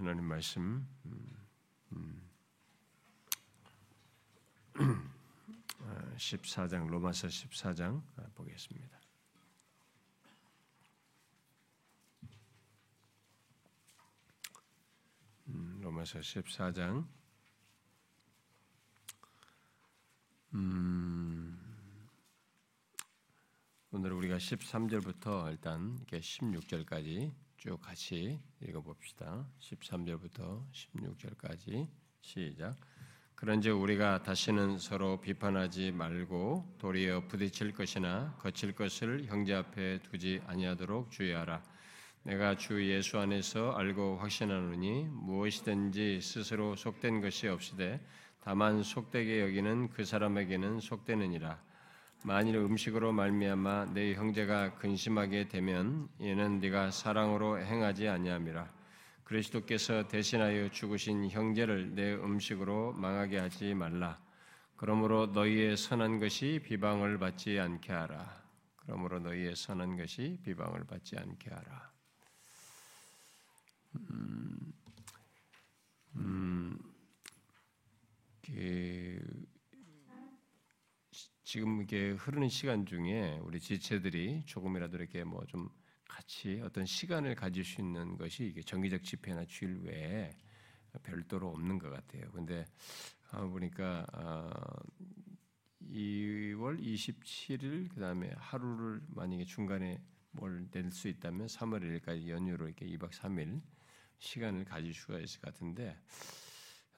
하나님 말씀. 음, 음, 14장 로마서 14장 보겠습니다. 음, 로마서 14장. 음, 오늘 우리가 13절부터 일단 16절까지 쭉 같이 읽어봅시다. 13절부터 16절까지 시작. 그런즉 우리가 다시는 서로 비판하지 말고 도리어 부딪힐 것이나 거칠 것을 형제 앞에 두지 아니하도록 주의하라. 내가 주 예수 안에서 알고 확신하노니 무엇이든지 스스로 속된 것이 없으되 다만 속되게 여기는 그 사람에게는 속되느니라. 만일 음식으로 말미암아 내 형제가 근심하게 되면 이는 네가 사랑으로 행하지 아니함이라. 그리스도께서 대신하여 죽으신 형제를 내 음식으로 망하게 하지 말라. 그러므로 너희의 선한 것이 비방을 받지 않게 하라. 그러므로 너희의 선한 것이 비방을 받지 않게 하라. 음, 음, 그, 지금 이게 흐르는 시간 중에 우리 지체들이 조금이라도 이렇게 뭐 좀 같이 어떤 시간을 가질 수 있는 것이 이게 정기적 집회나 주일 외에 별도로 없는 것 같아요. 근데 보니까 2월 아, 27일 그다음에 하루를 만약에 중간에 뭘 낼 수 있다면 3월 1일까지 연휴로 이렇게 2박 3일 시간을 가질 수가 있을 것 같은데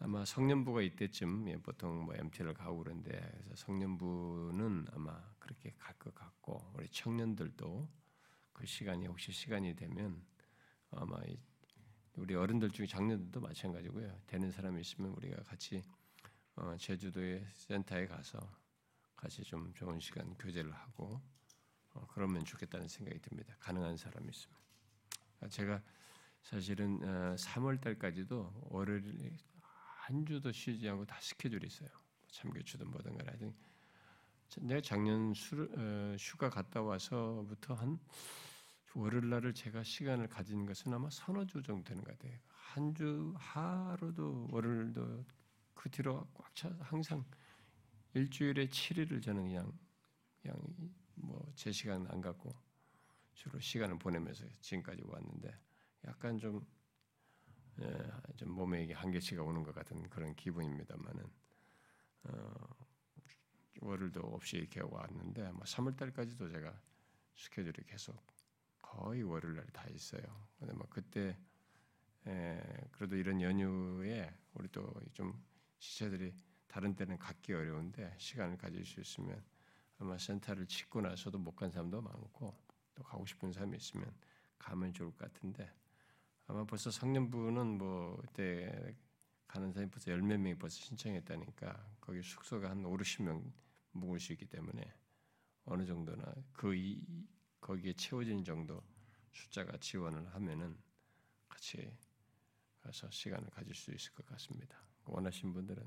아마 성년부가 이때쯤 예, 보통 뭐 MT를 가고 그런데 그래서 성년부는 아마 그렇게 갈 것 같고 우리 청년들도 그 시간이 혹시 시간이 되면 아마 우리 어른들 중에 장년들도 마찬가지고요. 되는 사람이 있으면 우리가 같이 어, 제주도의 센터에 가서 같이 좀 좋은 시간 교제를 하고 어, 그러면 좋겠다는 생각이 듭니다. 가능한 사람이 있으면 제가 사실은 3월 어, 달까지도 월요일 한 주도 쉬지 않고 다 스케줄이 있어요. 뭐 참교추든 뭐든 간에 하여튼 내가 작년 수, 어, 휴가 갔다 와서부터 한 월요일 날을 제가 시간을 가진 것은 아마 서너 주 정도 되는 것 같아요. 한 주 하루도 월요일도 그 뒤로 꽉 차 항상 일주일에 7일을 저는 그냥 그냥 뭐 제 시간 안 갖고 주로 시간을 보내면서 지금까지 왔는데 약간 좀 예, 좀 몸에 이게 한계치가 오는 것 같은 그런 기분입니다만은 어, 월요일도 없이 이렇게 왔는데 뭐 3월 달까지도 제가 스케줄이 계속 거의 월요일 날 다 있어요. 근데 뭐 그때 에, 예, 그래도 이런 연휴에 우리 또 좀 시체들이 다른 때는 갖기 어려운데 시간을 가질 수 있으면 아마 센터를 짓고 나서도 못 간 사람도 많고 또 가고 싶은 사람이 있으면 가면 좋을 것 같은데 아마 벌써 성년부는 뭐 그때 가는 사람이 벌써 열몇 명이 벌써 신청했다니까 거기 숙소가 한 5, 60명 묵을 수 있기 때문에 어느 정도나 그 이, 거기에 채워진 정도 숫자가 지원을 하면은 같이 가서 시간을 가질 수 있을 것 같습니다. 원하신 분들은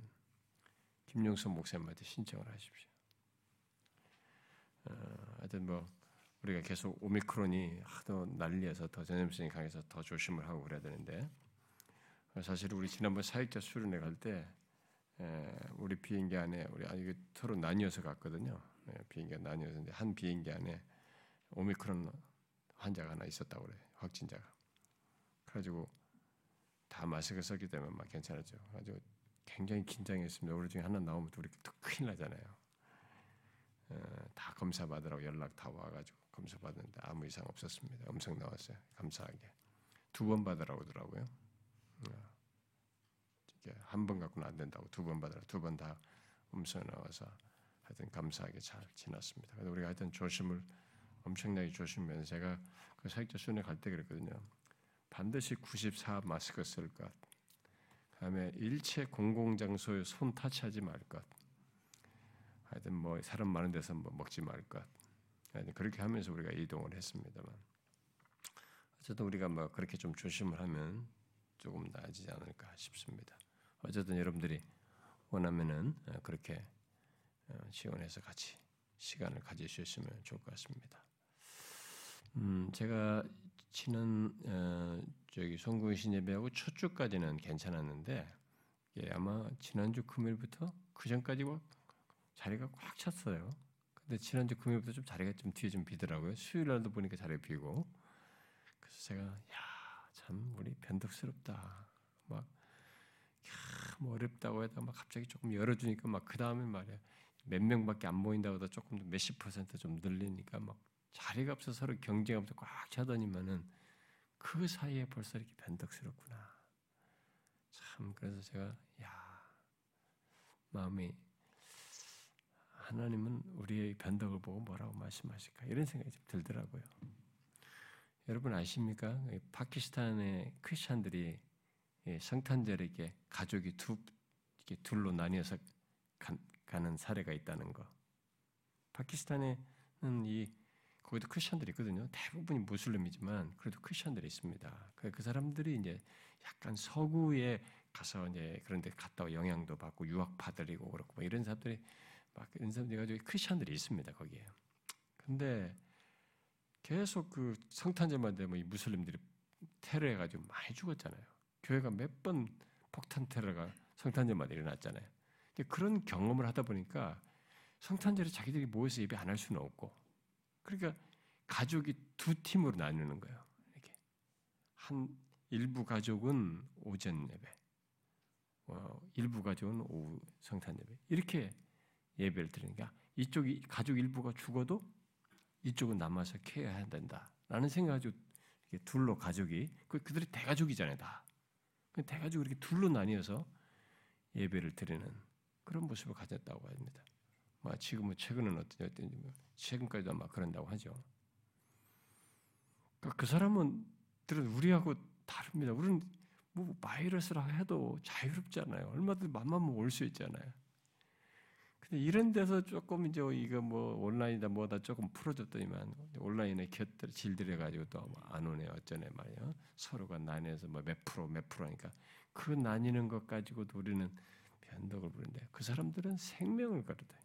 김용선 목사님한테 신청을 하십시오. 어, 하여튼 뭐 우리가 계속 오미크론이 하도 난리여서 더 전염성이 강해서 더 조심을 하고 그래야 되는데 사실 우리 지난번 사역자 수련회 갈 때 우리 비행기 안에 우리 아 이게 서로 나뉘어서 갔거든요. 예, 비행기가 나뉘어서 한 비행기 안에 오미크론 환자가 하나 있었다고 그래 확진자가. 그래가지고 다 마스크 썼기 때문에 막 괜찮았죠. 아주 굉장히 긴장했습니다. 우리 중에 하나 나오면 우리 또 큰일 나잖아요. 다 검사 받으라고 연락 다 와가지고 검사 받는데 아무 이상 없었습니다. 음성 나왔어요. 감사하게 두 번 받으라고 하더라고요. 어. 한번 갖고는 안 된다고 두 번 받으라 두 번 다 음성 나와서 하여튼 감사하게 잘 지났습니다. 그래서 우리가 하여튼 조심을 엄청나게 조심하면서 제가 그 사역자 순회 갈 때 그랬거든요. 반드시 94 마스크 쓸 것. 그다음에 일체 공공장소에 손 타치하지 말 것. 하여튼 뭐 사람 많은 데서 뭐 먹지 말 것. 그렇게 하면서 우리가 이동을 했습니다만 어쨌든 우리가 뭐 그렇게 좀 조심을 하면 조금 나아지지 않을까 싶습니다. 어쨌든 여러분들이 원하면은 어, 그렇게 어, 지원해서 같이 시간을 있으면 좋을 것 같습니다. 음, 제가 지난 어, 저기 송구신 예배하고 첫 주까지는 괜찮았는데 예, 아마 지난주 금요일부터 그 전까지 막 자리가 꽉 찼어요. 근데 지난주 금요일부터 좀 자리가 좀 뒤에 좀 비더라고요. 수요일 날도 보니까 자리가 비고. 그래서 제가 야, 참 우리 변덕스럽다. 막 야, 뭐 어렵다고 해도 막 갑자기 조금 열어주니까 막 그 다음에 말이야 몇 명밖에 안 보인다고 해도 조금 몇십 퍼센트 좀 늘리니까 막 자리가 없어 서로 경쟁하면서 꽉 차더니만은 그 사이에 벌써 이렇게 변덕스럽구나. 참 그래서 제가 야 마음이 하나님은 우리의 변덕을 보고 뭐라고 말씀하실까 이런 생각이 좀 들더라고요. 여러분 아십니까? 파키스탄의 크리스천들이 성탄절에 이렇게 가족이 두 이렇게 둘로 나뉘어서 가, 는 사례가 있다는 거. 파키스탄에는 이 거기도 크리스천들이 있거든요. 대부분이 무슬림이지만 그래도 크리스천들이 있습니다. 그, 그 사람들이 이제 약간 서구에 가서 이제 그런데 갔다 영향도 받고 유학 받으리고 그렇고 뭐 이런 사람들이 막 이런 사람들이 가지고 크리스천들이 있습니다 거기에. 근데 계속 그 성탄절만 되면 이 무슬림들이 테러해가지고 많이 죽었잖아요. 교회가 몇 번 폭탄 테러가 성탄절마다 일어났잖아요. 그런 경험을 하다 보니까 성탄절에 자기들이 모여서 예배 안 할 수는 없고, 그러니까 가족이 두 팀으로 나누는 거예요. 이렇게 한 일부 가족은 오전 예배, 어, 일부 가족은 오후 성탄 예배 이렇게 예배를 드리니까 이쪽이 가족 일부가 죽어도 이쪽은 남아서 케어해야 된다라는 생각을 가지고 둘로 가족이 그 그들이 대가족이잖아요 다. 그 대가족 이렇게 둘로 나뉘어서 예배를 드리는 그런 모습을 가졌다고 합니다. 뭐 지금은 최근은 어떤지 어떤지 뭐 최근까지도 아마 그런다고 하죠. 그러니까 그 사람은 들은 우리하고 다릅니다. 우리는 뭐 바이러스라 해도 자유롭잖아요. 얼마든지 맘만 올수 있잖아요. 근데 이런 데서 조금 이제 이거 뭐 온라인이다 뭐다 조금 풀어줬더니만 온라인에 곁들 질들여 가지고 또 안 오네 어쩌네 말이야. 서로가 나뉘어서 뭐 몇 프로 몇 프로니까 그 나뉘는 것 가지고도 우리는 변덕을 부르는데 그 사람들은 생명을 걸어다.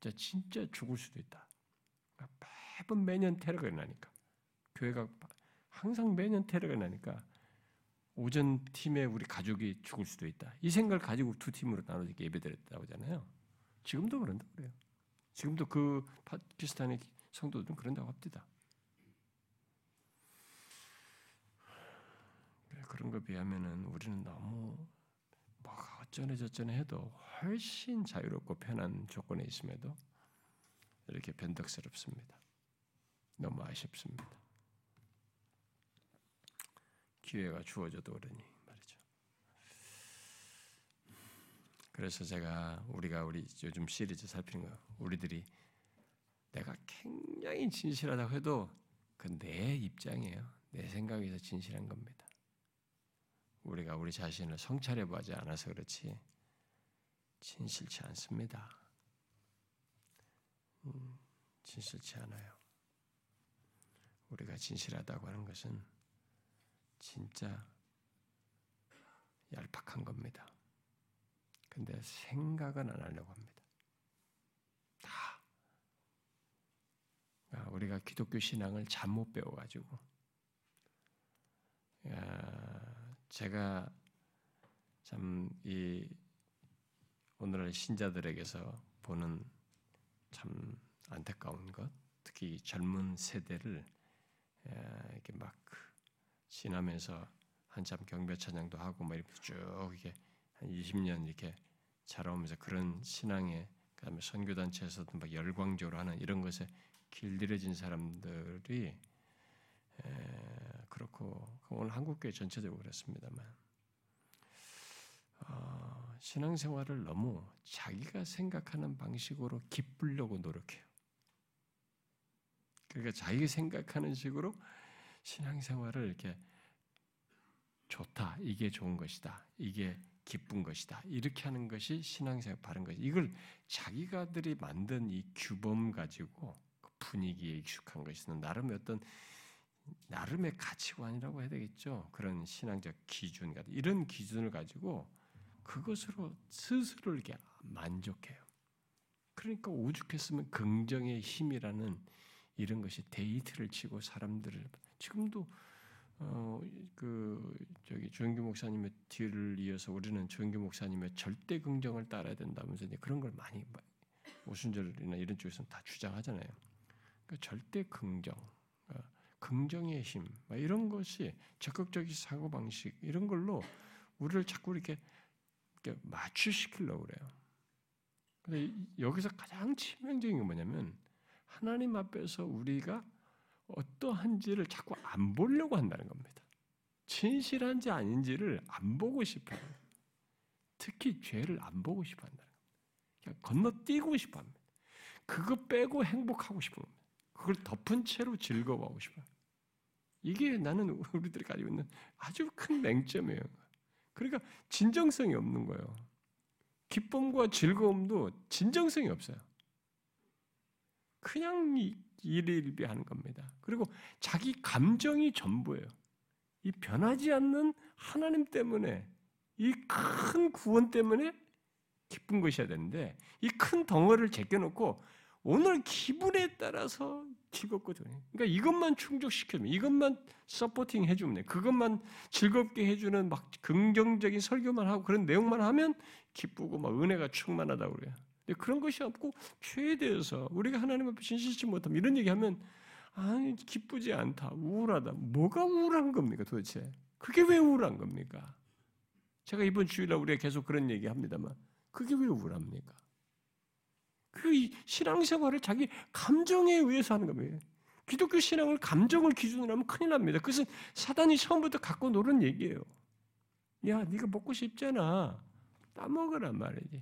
진짜 진짜 죽을 수도 있다. 그러니까 매번 매년 테러가 일어나니까 교회가 항상 매년 테러가 일어나니까 오전 팀에 우리 가족이 죽을 수도 있다. 이 생각을 가지고 두 팀으로 나눠서 예배드렸다고 하잖아요. 지금도 그런다 그래요. 지금도 그 파키스탄의 성도들은 그런다고 합니다. 그런 거 비하면은 우리는 너무 뭐 어쩌네 저쩌네 해도 훨씬 자유롭고 편한 조건에 있음에도 이렇게 변덕스럽습니다. 너무 아쉽습니다. 기회가 주어져도 그러니 말이죠. 그래서 제가 우리가 우리 요즘 시리즈 살피는 거 우리들이 내가 굉장히 진실하다고 해도 그 내 입장이에요. 내 생각에서 진실한 겁니다. 우리가 우리 자신을 성찰해 보지 않아서 그렇지 진실치 않습니다. 음, 진실치 않아요. 우리가 진실하다고 하는 것은 진짜 얄팍한 겁니다. 근데 생각은 안 하려고 합니다. 다. 그러니까 우리가 기독교 신앙을 잘못 배워가지고, 제가 참 이 오늘날 신자들에게서 보는 참 안타까운 것, 특히 젊은 세대를 이렇게 막 지나면서 한참 경배 찬양도 하고 막 이렇게 쭉 이렇게 한 20년 이렇게 자라오면서 그런 신앙에 그다음에 선교 단체에서도 막 열광적으로 하는 이런 것에 길들여진 사람들이 그렇고 오늘 한국교회 전체적으로 그렇습니다만 어, 신앙생활을 너무 자기가 생각하는 방식으로 기쁘려고 노력해요. 그러니까 자기가 생각하는 식으로 신앙생활을 이렇게 좋다, 이게 좋은 것이다, 이게 기쁜 것이다. 이렇게 하는 것이 신앙생활 바른 것이. 이걸 자기가들이 만든 이 규범 가지고 그 분위기에 익숙한 것이는 나름의 어떤 나름의 가치관이라고 해야 되겠죠. 그런 신앙적 기준 같은 이런 기준을 가지고 그것으로 스스로 이렇게 만족해요. 그러니까 오죽했으면 긍정의 힘이라는 이런 것이 데이트를 치고 사람들을 지금도 어, 그 저기 조영규 목사님의 뒤를 이어서 우리는 조영규 목사님의 절대 긍정을 따라야 된다면서 이제 그런 걸 많이 오순절이나 이런 쪽에서는 다 주장하잖아요. 그러니까 절대 긍정, 어, 긍정의 힘, 이런 것이 적극적인 사고 방식 이런 걸로 우리를 자꾸 이렇게, 이렇게 맞추시키려고 그래요. 근데 여기서 가장 치명적인 게 뭐냐면 하나님 앞에서 우리가 어떠한지를 자꾸 안 보려고 한다는 겁니다. 진실한지 아닌지를 안 보고 싶어요. 특히 죄를 안 보고 싶어 한다는 겁니다. 건너뛰고 싶어 합니다. 그거 빼고 행복하고 싶은 겁니다. 그걸 덮은 채로 즐거워하고 싶어요. 이게 나는 우리들이 가지고 있는 아주 큰 맹점이에요. 그러니까 진정성이 없는 거예요. 기쁨과 즐거움도 진정성이 없어요. 그냥 일일비하는 겁니다. 그리고 자기 감정이 전부예요. 이 변하지 않는 하나님 때문에 이 큰 구원 때문에 기쁜 것이어야 되는데 이 큰 덩어리를 제껴놓고 오늘 기분에 따라서 즐겁거든요. 그러니까 이것만 충족시켜주면, 이것만 서포팅 해주면, 그것만 즐겁게 해주는 막 긍정적인 설교만 하고 그런 내용만 하면 기쁘고 막 은혜가 충만하다고 그래요. 근데 그런 것이 없고 죄에 대해서 우리가 하나님 앞에 진실치 못하면 이런 얘기하면 아니 기쁘지 않다, 우울하다. 뭐가 우울한 겁니까 도대체? 그게 왜 우울한 겁니까? 제가 이번 주일날 우리가 계속 그런 얘기합니다만 그게 왜 우울합니까? 그 신앙생활을 자기 감정에 의해서 하는 겁니다. 기독교 신앙을 감정을 기준으로 하면 큰일 납니다. 그것은 사단이 처음부터 갖고 노는 얘기예요. 야, 네가 먹고 싶잖아. 따먹으란 말이지.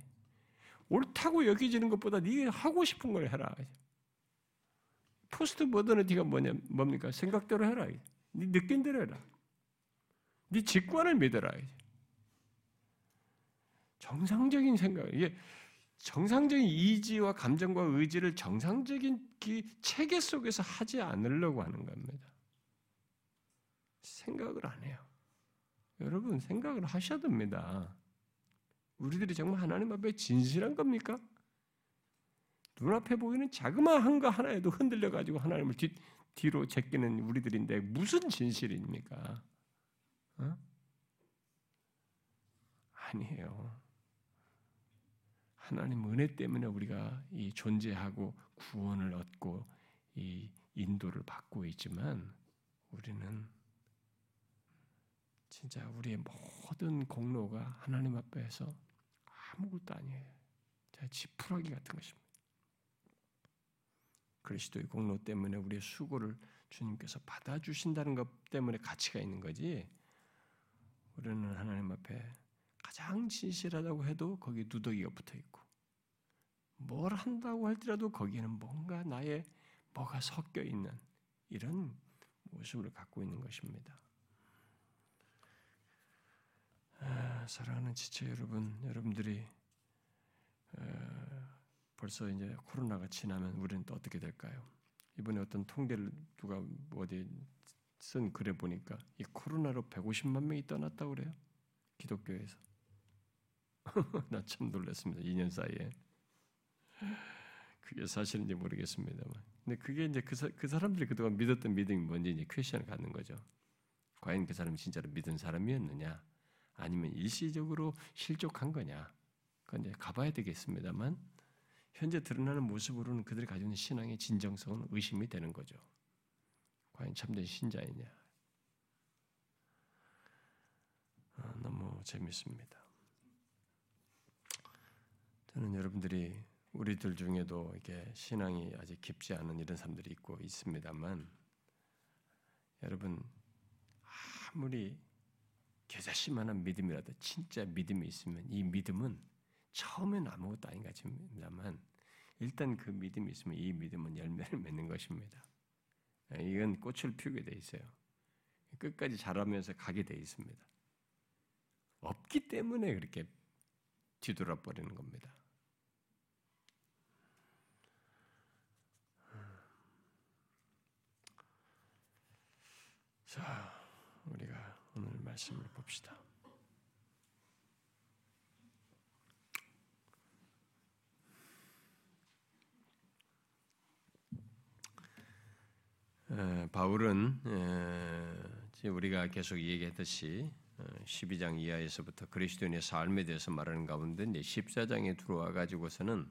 옳다고 여겨지는 것보다 네가 하고 싶은 걸 해라. 포스트 모더니티가 뭐냐 뭡니까? 생각대로 해라. 네 느낀 대로 해라. 네 직관을 믿어라. 정상적인 생각. 이게 정상적인 이지와 감정과 의지를 정상적인 체계 속에서 하지 않으려고 하는 겁니다. 생각을 안 해요. 여러분 생각을 하셔야 됩니다. 우리들이 정말 하나님 앞에 진실한 겁니까? 눈앞에 보이는 자그마한 거 하나에도 흔들려 가지고 하나님을 뒤, 뒤로 제끼는 우리들인데 무슨 진실입니까? 어? 아니에요. 하나님 은혜 때문에 우리가 이 존재하고 구원을 얻고 이 인도를 받고 있지만 우리는 진짜 우리의 모든 공로가 하나님 앞에서 아무것도 아니에요. 지푸라기 같은 것입니다. 그리스도의 공로 때문에 우리의 수고를 주님께서 받아주신다는 것 때문에 가치가 있는 거지. 우리는 하나님 앞에 가장 진실하다고 해도 거기 누더기가 붙어 있고, 뭘 한다고 할지라도 거기에는 뭔가 나의 뭐가 섞여 있는 이런 모습을 갖고 있는 것입니다. 아, 사랑하는 지체 여러분, 여러분들이 어, 벌써 이제 코로나가 지나면 우리는 또 어떻게 될까요? 이번에 어떤 통계를 누가 어디 쓴 글에 보니까 이 코로나로 150만 명이 떠났다고 그래요. 기독교에서. 나 참 놀랐습니다. 2년 사이에. 그게 사실인지 모르겠습니다만. 근데 그게 이제 그, 사, 그 사람들이 그동안 믿었던 믿음이 뭔지 이제 퀘션을 갖는 거죠. 과연 그 사람이 진짜로 믿은 사람이었느냐? 아니면 일시적으로 실족한 거냐? 그건 이제 가봐야 되겠습니다만 현재 드러나는 모습으로는 그들이 가지고 있는 신앙의 진정성은 의심이 되는 거죠. 과연 참된 신자이냐? 아, 너무 재밌습니다. 저는 여러분들이 우리들 중에도 이게 신앙이 아직 깊지 않은 이런 사람들이 있고 있습니다만 여러분 아무리 겨자씨만한 믿음이라도 진짜 믿음이 있으면 이 믿음은 처음엔 아무것도 아닌 것 같습니다만 일단 그 믿음이 있으면 이 믿음은 열매를 맺는 것입니다. 이건 꽃을 피우게 돼 있어요. 끝까지 자라면서 가게 돼 있습니다. 없기 때문에 그렇게 뒤돌아버리는 겁니다. 자, 말씀을 봅시다. 바울은 우리가 계속 얘기했듯이 12장 어, 이하에서부터 그리스도인의 삶에 대해서 말하는 가운데 이제 14장에 들어와 가지고서는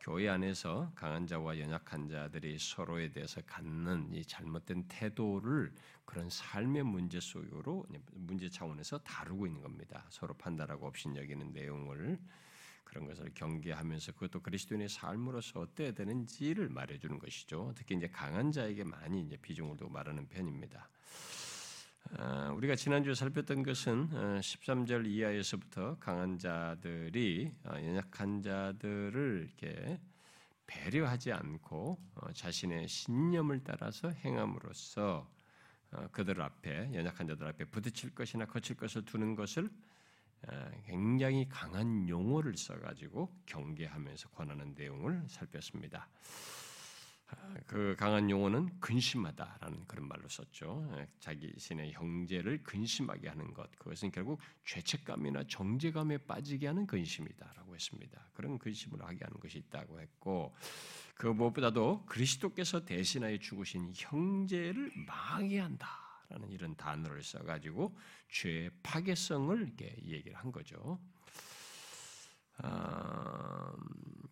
교회 안에서 강한 자와 연약한 자들이 서로에 대해서 갖는 이 잘못된 태도를 그런 삶의 문제 속으로 문제 차원에서 다루고 있는 겁니다. 서로 판단하고 없인 여기는 내용을 그런 것을 경계하면서 그것도 그리스도인의 삶으로서 어때야 되는지를 말해주는 것이죠. 특히 이제 강한 자에게 많이 이제 비중을 두고 말하는 편입니다. 어, 우리가 지난주에 살폈던 것은 13절 어, 이하에서부터 강한 자들이 어, 연약한 자들을 이렇게 배려하지 않고 자신의 신념을 따라서 행함으로써 그들 앞에 연약한 자들 앞에 부딪힐 것이나 거칠 것을 두는 것을 굉장히 강한 용어를 써가지고 경계하면서 권하는 내용을 살폈습니다. 그 강한 용어는 근심하다라는 그런 말로 썼죠. 자기 신의 형제를 근심하게 하는 것, 그것은 결국 죄책감이나 정죄감에 빠지게 하는 근심이다라고 했습니다. 그런 근심을 하게 하는 것이 있다고 했고, 그 무엇보다도 그리스도께서 대신하여 죽으신 형제를 망하게 한다라는 이런 단어를 써 가지고 죄의 파괴성을 이렇게 얘기를 한 거죠. 어,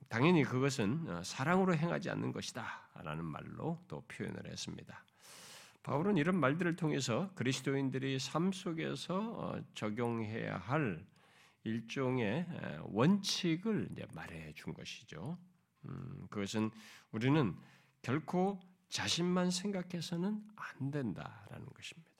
당연히 그것은 어, 사랑으로 행하지 않는 것이다 라는 말로 또 표현을 했습니다. 바울은 이런 말들을 통해서 그리스도인들이 삶 속에서 어, 적용해야 할 일종의 원칙을 말해 준 것이죠. 음, 그것은 우리는 결코 자신만 생각해서는 안 된다라는 것입니다.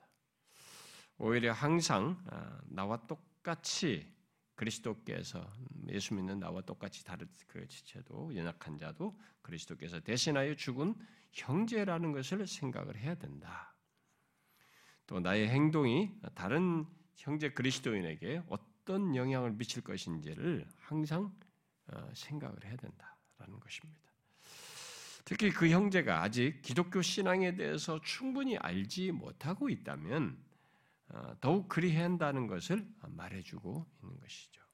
오히려 항상 나와 똑같이 그리스도께서 예수 믿는 나와 똑같이 다른 그 지체도 연약한 자도 그리스도께서 대신하여 죽은 형제라는 것을 생각을 해야 된다. 또 나의 행동이 다른 형제 그리스도인에게 어떤 영향을 미칠 것인지를 항상 어, 생각을 해야 된다라는 것입니다. 특히 그 형제가 아직 기독교 신앙에 대해서 충분히 알지 못하고 있다면 어, 더욱 그리해야 한다는 것을 말해주고 있는 것이죠.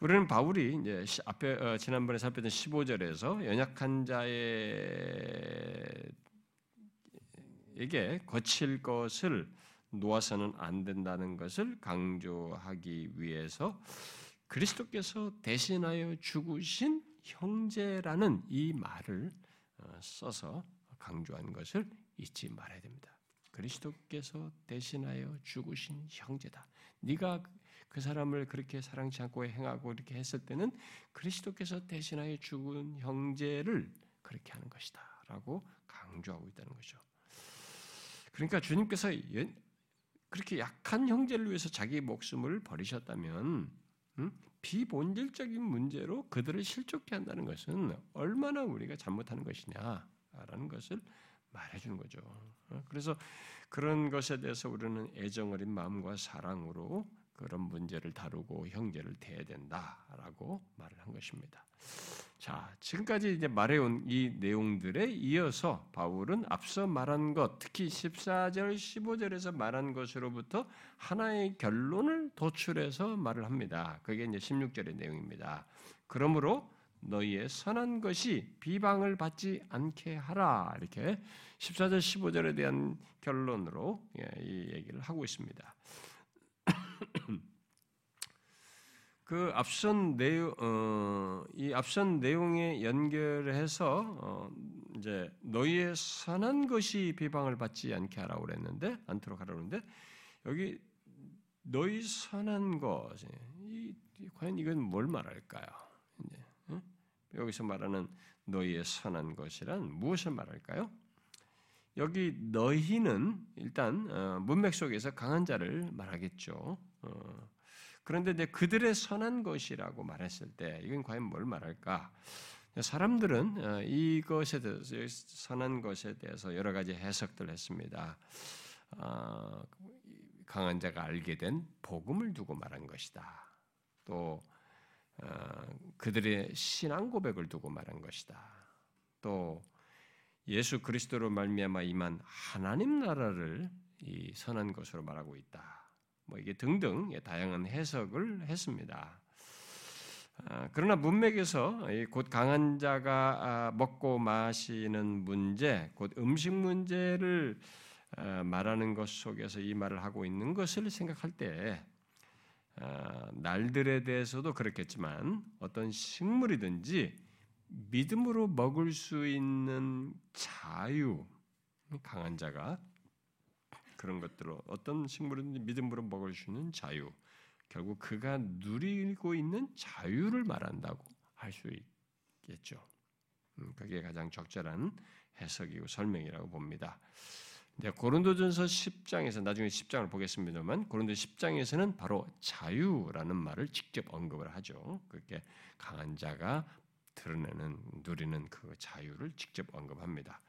우리는 바울이 이제 앞에 어, 지난번에 살폈던 15절에서 연약한 자에게 거칠 것을 놓아서는 안 된다는 것을 강조하기 위해서 그리스도께서 대신하여 죽으신 형제라는 이 말을 어, 써서 강조한 것을 잊지 말아야 됩니다. 그리스도께서 대신하여 죽으신 형제다. 네가 그 사람을 그렇게 사랑치 않고 행하고 이렇게 했을 때는 그리스도께서 대신하여 죽은 형제를 그렇게 하는 것이다 라고 강조하고 있다는 거죠. 그러니까 주님께서 그렇게 약한 형제를 위해서 자기 목숨을 버리셨다면 비본질적인 문제로 그들을 실족해 한다는 것은 얼마나 우리가 잘못하는 것이냐라는 것을 말해주는 거죠. 어, 그래서 그런 것에 대해서 우리는 애정 어린 마음과 사랑으로 그런 문제를 다루고 형제를 대해야 된다라고 말을 한 것입니다. 자, 지금까지 이제 말해온 이 내용들에 이어서 바울은 앞서 말한 것, 특히 14절, 15절에서 말한 것으로부터 하나의 결론을 도출해서 말을 합니다. 그게 이제 16절의 내용입니다. 그러므로 너희의 선한 것이 비방을 받지 않게 하라. 이렇게 14절 15절에 대한 결론으로 예, 이 얘기를 하고 있습니다. 그 앞선 내용, 어, 이 앞선 내용에 연결해서 어, 이제 너희의 선한 것이 비방을 받지 않게 하라고 그랬는데 않도록 하라고 그랬는데 여기 너희 선한 것, 이, 과연 이건 뭘 말할까요? 여기서 말하는 너희의 선한 것이란 무엇을 말할까요? 여기 너희는 일단 어, 문맥 속에서 강한 자를 말하겠죠. 어, 그런데 이제 그들의 선한 것이라고 말했을 때 이건 과연 뭘 말할까? 사람들은 어, 이것에 대해서 선한 것에 대해서 여러 가지 해석들 했습니다. 강한 자가 알게 된 복음을 두고 말한 것이다. 또 그들의 신앙 고백을 두고 말한 것이다. 또 예수 그리스도로 말미암아 임한 하나님 나라를 이 선한 것으로 말하고 있다. 뭐 이게 등등 다양한 해석을 했습니다. 아, 그러나 문맥에서 곧 강한 자가 아, 먹고 마시는 문제, 곧 음식 문제를 어, 말하는 것 속에서 이 말을 하고 있는 것을 생각할 때 어, 날들에 대해서도 그렇겠지만 어떤 식물이든지 믿음으로 먹을 수 있는 자유, 강한 자가 그런 것들로 어떤 식물이든지 믿음으로 먹을 수 있는 자유, 결국 그가 누리고 있는 자유를 말한다고 할 수 있겠죠. 음, 그게 가장 적절한 해석이고 설명이라고 봅니다. 네, 고린도전서 10장에서 나중에 10장을 보겠습니다만 고린도 10장에서는 바로 자유라는 말을 직접 언급을 하죠. 그렇게 강한 자가 드러내는 누리는 그 자유를 직접 언급합니다.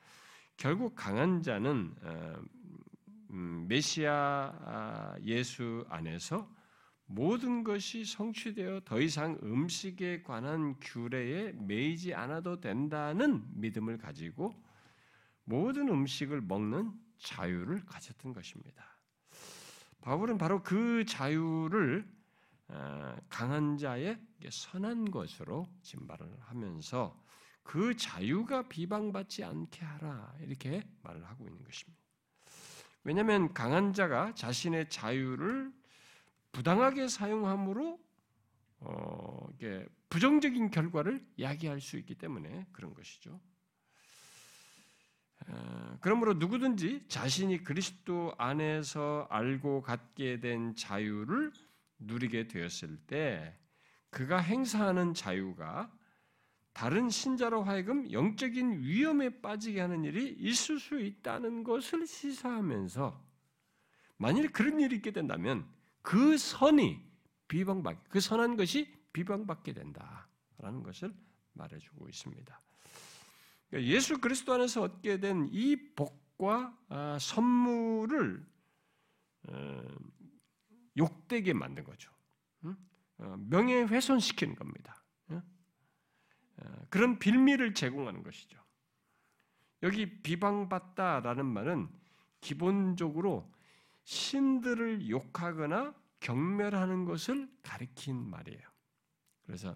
결국 강한 자는 어, 음, 메시아 아, 예수 안에서 모든 것이 성취되어 더 이상 음식에 관한 규례에 매이지 않아도 된다는 믿음을 가지고 모든 음식을 먹는 자유를 가졌던 것입니다. 바울은 바로 그 자유를 어, 강한 자의 선한 것으로 진발을 하면서 그 자유가 비방받지 않게 하라 이렇게 말을 하고 있는 것입니다. 왜냐하면 강한 자가 자신의 자유를 부당하게 사용함으로 어, 이게 부정적인 결과를 야기할 수 있기 때문에 그런 것이죠. 그러므로 누구든지 자신이 그리스도 안에서 알고 갖게 된 자유를 누리게 되었을 때 그가 행사하는 자유가 다른 신자로 하여금 영적인 위험에 빠지게 하는 일이 있을 수 있다는 것을 시사하면서 만일 그런 일이 있게 된다면 그 선이 비방받 그 선한 것이 비방받게 된다라는 것을 말해주고 있습니다. 그러니까 예수 그리스도 안에서 얻게 된 이 복과 아, 선물을 어, 욕되게 만든 거죠. 어, 명예훼손시키는 겁니다. 어, 그런 빌미를 제공하는 것이죠. 여기 비방받다라는 말은 기본적으로 신들을 욕하거나 경멸하는 것을 가리킨 말이에요. 그래서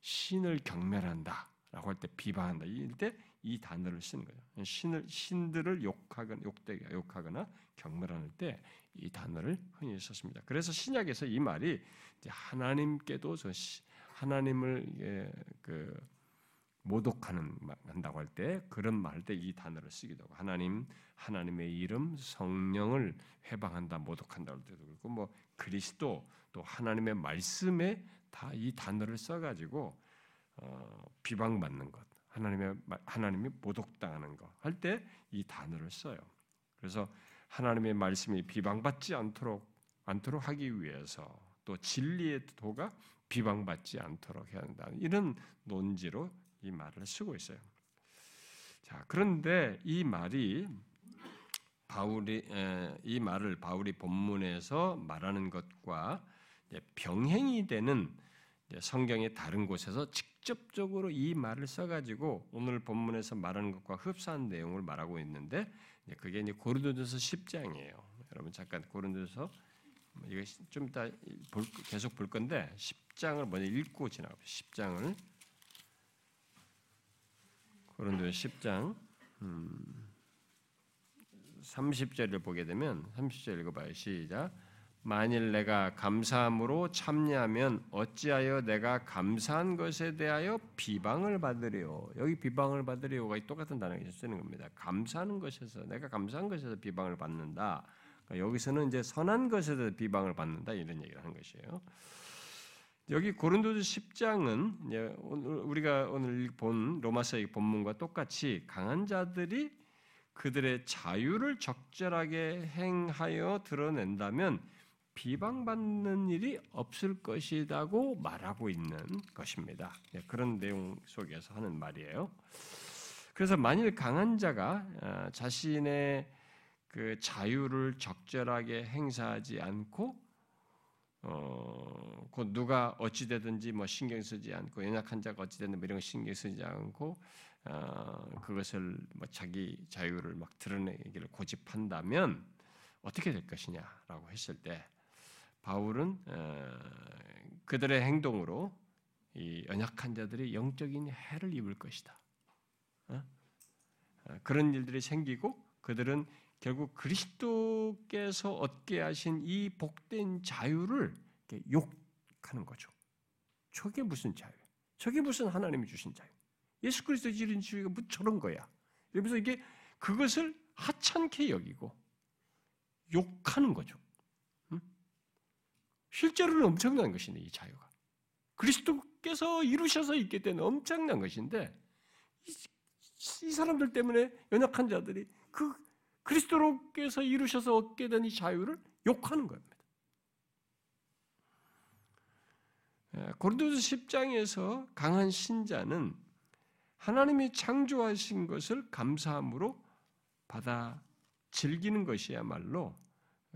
신을 경멸한다라고 할 때 비방한다. 이럴 때 이 단어를 쓰는 거예요. 신을 신들을 욕하거나 욕되게 욕하거나 경멸할 때이 단어를 흔히 썼습니다. 그래서 신약에서 이 말이 하나님께도 저 하나님을 예, 그 모독하는 한다고 할 때 그런 말 때 이 단어를 쓰기도 하고 하나님 하나님의 이름 성령을 해방한다 모독한다 할 때도 그렇고 뭐 그리스도 또 하나님의 말씀에 다 이 단어를 써가지고 어, 비방받는 것 하나님의 하나님이 모독당하는 것할때 이 단어를 써요. 그래서 하나님의 말씀이 비방받지 않도록 않도록 하기 위해서 또 진리의 도가 비방받지 않도록 해야 한다. 이런 논지로 이 말을 쓰고 있어요. 자, 그런데 이 말이 바울이 이 말을 바울이 본문에서 말하는 것과 병행이 되는 성경의 다른 곳에서 직 접적으로 이 말을 써가지고 오늘 본문에서 말하는 것과 흡사한 내용을 말하고 있는데 그게 이제 고린도전서 10장이에요. 여러분 잠깐 고린도전서 이거 좀 이따 계속 볼 건데 10장을 먼저 읽고 지나갑니다. 10장을 고린도 10장 음, 30절을 보게 되면 30절 읽어봐요. 시작. 만일 내가 감사함으로 참여하면 어찌하여 내가 감사한 것에 대하여 비방을 받으리요. 여기 비방을 받으리요가 똑같은 단어가 쓰는 겁니다. 감사하는 것에서 내가 감사한 것에서 비방을 받는다. 그러니까 여기서는 이제 선한 것에서 비방을 받는다 이런 얘기를 하는 것이에요. 여기 고린도서 10장은 오늘 우리가 오늘 본 로마서의 본문과 똑같이 강한 자들이 그들의 자유를 적절하게 행하여 드러낸다면 비방받는 일이 없을 것이라고 말하고 있는 것입니다. 예, 그런 내용 속에서 하는 말이에요. 그래서 만일 강한 자가 어, 자신의 그 자유를 적절하게 행사하지 않고 어, 곧 누가 어찌 되든지 뭐 신경 쓰지 않고 연약한 자가 어찌 되든 뭐 이런 거 신경 쓰지 않고 어, 그것을 뭐 자기 자유를 막 드러내기를 고집한다면 어떻게 될 것이냐라고 했을 때 바울은 어, 그들의 행동으로 이 연약한 자들이 영적인 해를 입을 것이다. 어? 어? 그런 일들이 생기고 그들은 결국 그리스도께서 얻게 하신 이 복된 자유를 욕하는 거죠. 저게 무슨 자유? 저게 무슨 하나님이 주신 자유? 예수 그리스도 지른 자유가 뭐 저런 거야? 이러면서 이게 그것을 하찮게 여기고 욕하는 거죠. 응? 실제로는 엄청난 것이네, 이 자유가. 그리스도께서 이루셔서 있게 된 엄청난 것인데, 이, 이 사람들 때문에 연약한 자들이 그 그리스도로께서 이루셔서 얻게 된 이 자유를 욕하는 겁니다. 예, 고린도서 10장에서 강한 신자는 하나님이 창조하신 것을 감사함으로 받아 즐기는 것이야말로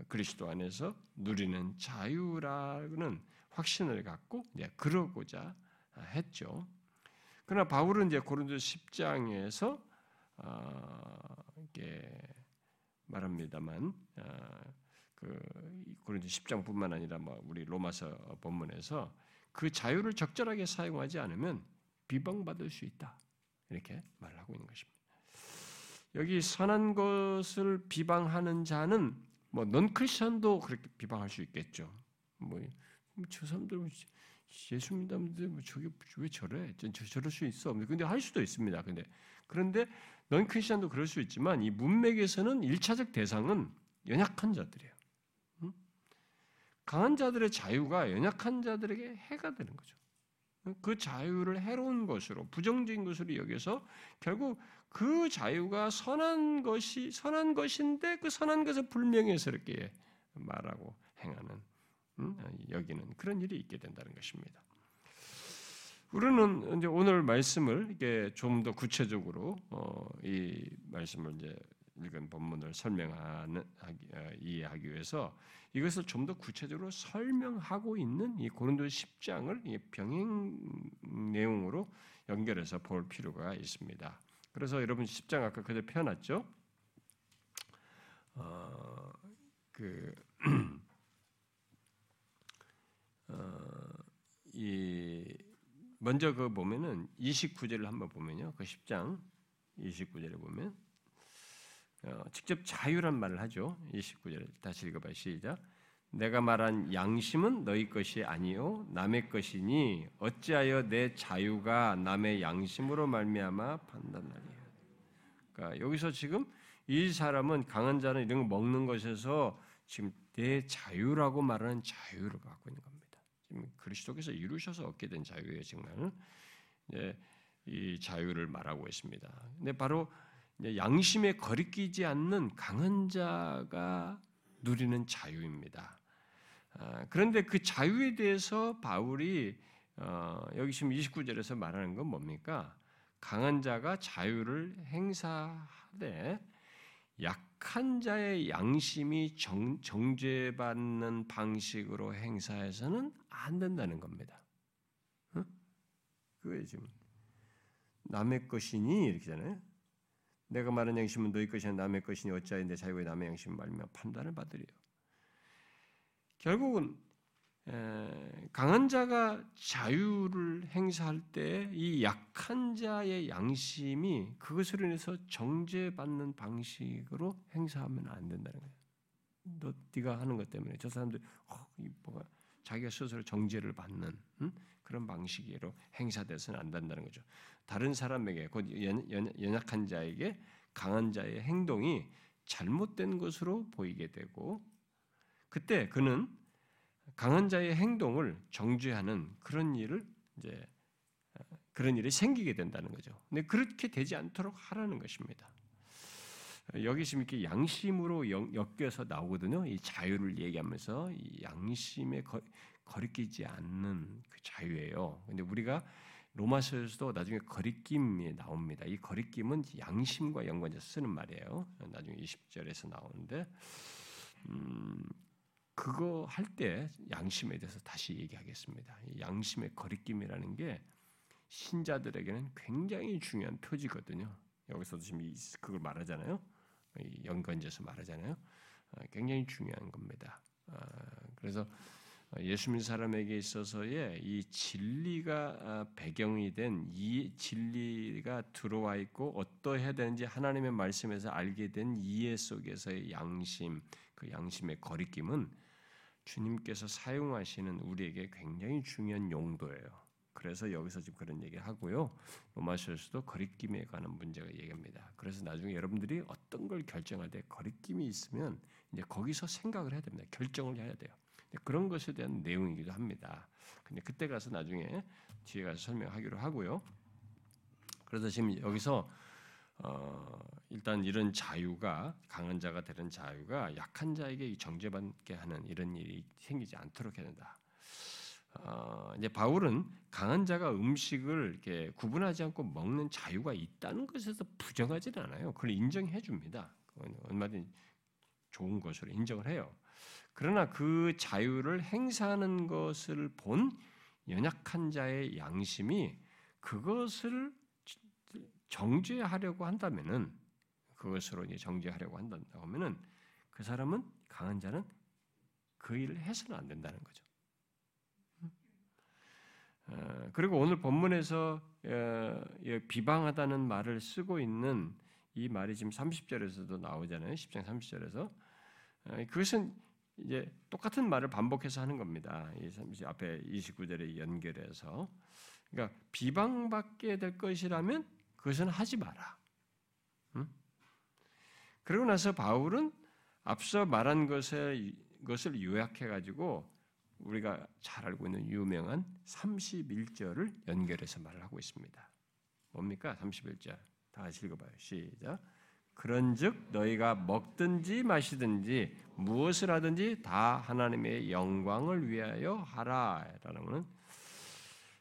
그리스도 안에서 누리는 자유라는 확신을 갖고 그러고자 했죠. 그러나 바울은 이제 고린도 10장에서 어, 이게 말합니다만 어, 그 고린도 10장뿐만 아니라 뭐 우리 로마서 본문에서 그 자유를 적절하게 사용하지 않으면 비방받을 수 있다 이렇게 말을 하고 있는 것입니다. 여기 선한 것을 비방하는 자는 뭐 넌크리스천도 그렇게 비방할 수 있겠죠. 뭐저 뭐 사람들 뭐 예수 믿는다는데 뭐 저게 왜 저래? 저, 저럴 수 있어. 근데 할 수도 있습니다. 근데 그런데 넌 크리스천도 그럴 수 있지만 이 문맥에서는 일차적 대상은 연약한 자들이에요. 강한 자들의 자유가 연약한 자들에게 해가 되는 거죠. 그 자유를 해로운 것으로 부정적인 것으로 여겨서 결국 그 자유가 선한 것이 선한 것인데 그 선한 것을 불명예스럽게 말하고 행하는 음, 여기는 그런 일이 있게 된다는 것입니다. 우리는 이제 오늘 말씀을 이게 좀 더 구체적으로 어, 이 말씀을 이제 읽은 본문을 설명하는 어, 이해하기 위해서 이것을 좀 더 구체적으로 설명하고 있는 이 고린도 10장을 병행 내용으로 연결해서 볼 필요가 있습니다. 그래서 여러분 10장 아까 그대로 펴놨죠? 어, 그 어, 이 먼저 그 보면은 29절을 한번 보면요. 그 10장 29절에 보면 어, 직접 자유란 말을 하죠. 29절 다시 읽어봐요. 시작. 내가 말한 양심은 너희 것이 아니요 남의 것이니 어찌하여 내 자유가 남의 양심으로 말미암아 판단하리요. 그러니까 여기서 지금 이 사람은 강한 자는 이런 거 먹는 것에서 지금 내 자유라고 말하는 자유를 갖고 있는 겁니다. 지금 그리스도께서 이루셔서 얻게 된 자유예요, 정말. 네, 이 자유를 말하고 있습니다. 근데 바로 양심에 거리끼지 않는 강한 자가 누리는 자유입니다. 아, 그런데 그 자유에 대해서 바울이 어, 여기 지금 29절에서 말하는 건 뭡니까? 강한 자가 자유를 행사하되 약한 자의 양심이 정, 정죄받는 방식으로 행사해서는 안 된다는 겁니다. 어? 그게 지금 남의 것이니 이렇게잖아요. 내가 말한 양심은 너희 것이 남의 것이니 어찌하여 내 자유의 남의 양심 말며 판단을 받으리요. 결국은 강한 자가 자유를 행사할 때 이 약한 자의 양심이 그것으로 인해서 정죄받는 방식으로 행사하면 안 된다는 거예요. 너 네가 하는 것 때문에 저 사람들 어, 뭐가 자기가 스스로 정죄를 받는 음? 그런 방식으로 행사돼서는 안 된다는 거죠. 다른 사람에게 곧 연, 연, 약한 자에게 강한 자의 행동이 잘못된 것으로 보이게 되고 그때 그는 강한 자의 행동을 정죄하는 그런 일을 이제 어, 그런 일이 생기게 된다는 거죠. 근데 그렇게 되지 않도록 하라는 것입니다. 여기 지금 이렇게 양심으로 엮여서 나오거든요. 이 자유를 얘기하면서 이 양심에 거, 거리끼지 않는 그 자유예요. 근데 우리가 로마서에서도 나중에 거리낌이 나옵니다. 이 거리낌은 양심과 연관해서 쓰는 말이에요. 나중에 20절에서 나오는데 음, 그거 할 때 양심에 대해서 다시 얘기하겠습니다. 양심의 거리낌이라는 게 신자들에게는 굉장히 중요한 표지거든요. 여기서도 지금 그걸 말하잖아요. 연관지어서 말하잖아요. 어, 굉장히 중요한 겁니다. 어, 그래서 예수 믿는 사람에게 있어서의 이 진리가 아, 배경이 된 이 진리가 들어와 있고 어떠해야 되는지 하나님의 말씀에서 알게 된 이해 속에서의 양심, 그 양심의 거리낌은 주님께서 사용하시는 우리에게 굉장히 중요한 용도예요. 그래서 여기서 지금 그런 얘기 하고요. 로마서에서도 거리낌에 관한 문제가 얘기합니다. 그래서 나중에 여러분들이 어떤 걸 결정할 때 거리낌이 있으면 이제 거기서 생각을 해야 됩니다. 결정을 해야 돼요. 그런 것에 대한 내용이기도 합니다. 근데 그때 가서 나중에 뒤에 가서 설명하기로 하고요. 그래서 지금 여기서 어, 일단 이런 자유가 강한 자가 되는 자유가 약한 자에게 정죄받게 하는 이런 일이 생기지 않도록 해야 된다. 어, 이제 바울은 강한 자가 음식을 이렇게 구분하지 않고 먹는 자유가 있다는 것에서 부정하지는 않아요. 그걸 인정해 줍니다. 얼마든지 좋은 것으로 인정을 해요. 그러나 그 자유를 행사하는 것을 본 연약한 자의 양심이 그것을 정죄하려고 한다면은 그것으로 이제 정죄하려고 한다고 하면은 그 사람은 강한 자는 그 일을 해서는 안 된다는 거죠. 어, 그리고 오늘 본문에서 어, 비방하다는 말을 쓰고 있는 이 말이 지금 30절에서도 나오잖아요. 10장 30절에서 어, 그것은 이제 똑같은 말을 반복해서 하는 겁니다. 이 앞에 29절에 연결해서 그러니까 비방받게 될 것이라면 그것은 하지 마라. 응? 그러고 나서 바울은 앞서 말한 것을 것을 요약해 가지고 우리가 잘 알고 있는 유명한 31절을 연결해서 말을 하고 있습니다. 뭡니까? 31절. 다 같이 읽어봐요. 시작. 그런즉 너희가 먹든지 마시든지 무엇을 하든지 다 하나님의 영광을 위하여 하라라는 것은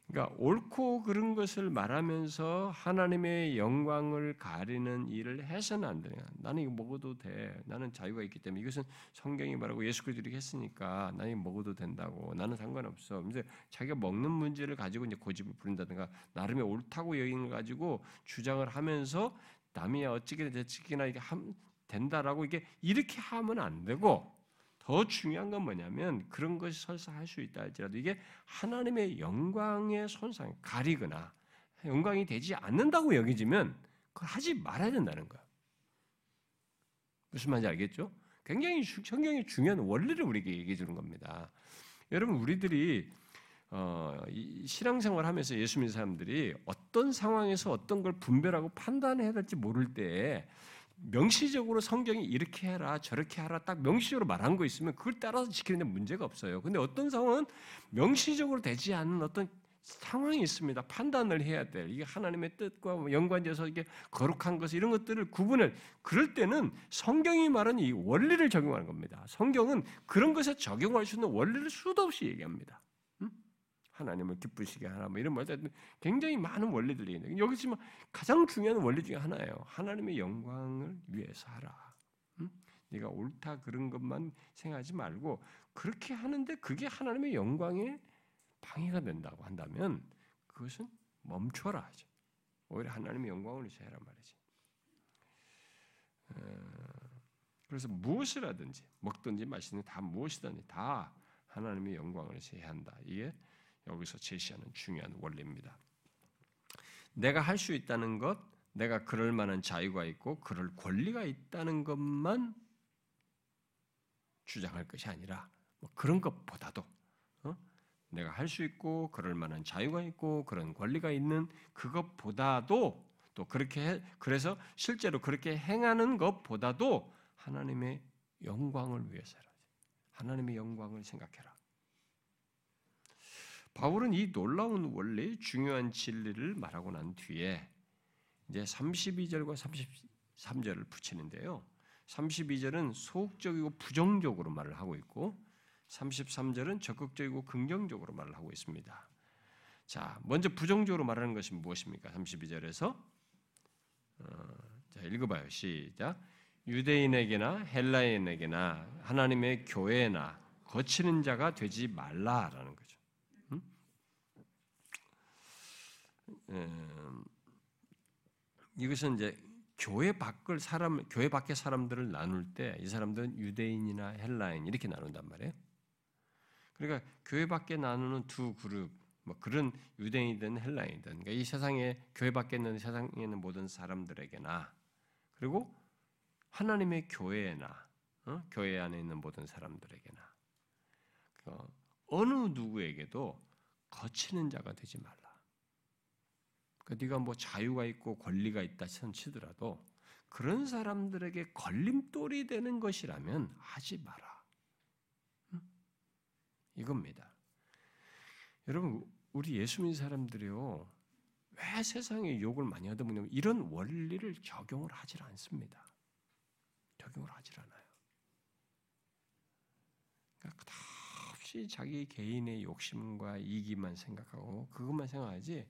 그러니까 옳고 그른 것을 말하면서 하나님의 영광을 가리는 일을 해서는 안 돼요. 나는 이거 먹어도 돼. 나는 자유가 있기 때문에 이것은 성경이 말하고 예수 그리스도이 했으니까 나는 먹어도 된다고. 나는 상관없어. 이제 자기가 먹는 문제를 가지고 이제 고집을 부린다든가 나름의 옳다고 여긴 가지고 주장을 하면서 남이 어찌게 되치기나 이게 함, 된다라고 이게 이렇게 하면 안 되고 더 중요한 건 뭐냐면 그런 것이 설사 할 수 있다 할지라도 이게 하나님의 영광의 손상, 가리거나 영광이 되지 않는다고 여기지면 그걸 하지 말아야 된다는 거야. 무슨 말인지 알겠죠? 굉장히 성경의 중요한 원리를 우리에게 얘기해 주는 겁니다. 여러분 우리들이 어, 신앙생활 하면서 예수 믿는 사람들이 어떤 상황에서 어떤 걸 분별하고 판단해야 될지 모를 때 명시적으로 성경이 이렇게 해라 저렇게 하라 딱 명시적으로 말한 거 있으면 그걸 따라서 지키는 데 문제가 없어요. 근데 어떤 상황은 명시적으로 되지 않는 어떤 상황이 있습니다. 판단을 해야 돼. 이게 하나님의 뜻과 연관돼서 이게 거룩한 것 이런 것들을 구분을 그럴 때는 성경이 말하는 이 원리를 적용하는 겁니다. 성경은 그런 것에 적용할 수 있는 원리를 수도 없이 얘기합니다. 하나님을 기쁘시게 하라 뭐 이런 말들 굉장히 많은 원리들이 있는데 여기 지금 가장 중요한 원리 중에 하나예요. 하나님의 영광을 위해서 하라. 응? 네가 옳다 그런 것만 생각하지 말고 그렇게 하는데 그게 하나님의 영광에 방해가 된다고 한다면 그것은 멈춰라 하죠. 오히려 하나님의 영광을 위해서 해란 말이지. 어, 그래서 무엇을 하든지 먹든지 마시든지 다 무엇이든지 다 하나님의 영광을 위해서 해야 한다. 이게 여기서 제시하는 중요한 원리입니다. 내가 할 수 있다는 것, 내가 그럴 만한 자유가 있고 그럴 권리가 있다는 것만 주장할 것이 아니라 뭐 그런 것보다도 어? 내가 할 수 있고 그럴 만한 자유가 있고 그런 권리가 있는 그것보다도 또 그렇게 해, 그래서 실제로 그렇게 행하는 것보다도 하나님의 영광을 위해서라. 하나님의 영광을 생각해라. 바울은 이 놀라운 원리 중요한 진리를 말하고 난 뒤에 이제 32절과 33절을 붙이는데요. 32절은 소극적이고 부정적으로 말을 하고 있고 33절은 적극적이고 긍정적으로 말을 하고 있습니다. 자, 먼저 부정적으로 말하는 것이 무엇입니까? 32절에서 어, 자, 읽어봐요. 시작. 유대인에게나 헬라인에게나 하나님의 교회나 거치는 자가 되지 말라라는. 음, 이것은 이제 교회 밖을 사람, 교회 밖의 사람들을 나눌 때 이 사람들은 유대인이나 헬라인 이렇게 나눈단 말이에요. 그러니까 교회 밖에 나누는 두 그룹, 뭐 그런 유대인이든 헬라인이든, 그러니까 이 세상에 교회 밖에 있는 세상에 있는 모든 사람들에게나, 그리고 하나님의 교회나 어? 교회 안에 있는 모든 사람들에게나, 어, 어느 누구에게도 거치는 자가 되지 말라. 그러니까 네가 뭐 자유가 있고 권리가 있다 치더라도 그런 사람들에게 걸림돌이 되는 것이라면 하지 마라. 이겁니다. 여러분, 우리 예수 믿는 사람들이요. 왜 세상에 욕을 많이 하다 보냐면 이런 원리를 적용을 하질 않습니다. 적용을 하질 않아요. 그러니까 없이 자기 개인의 욕심과 이기만 생각하고 그것만 생각하지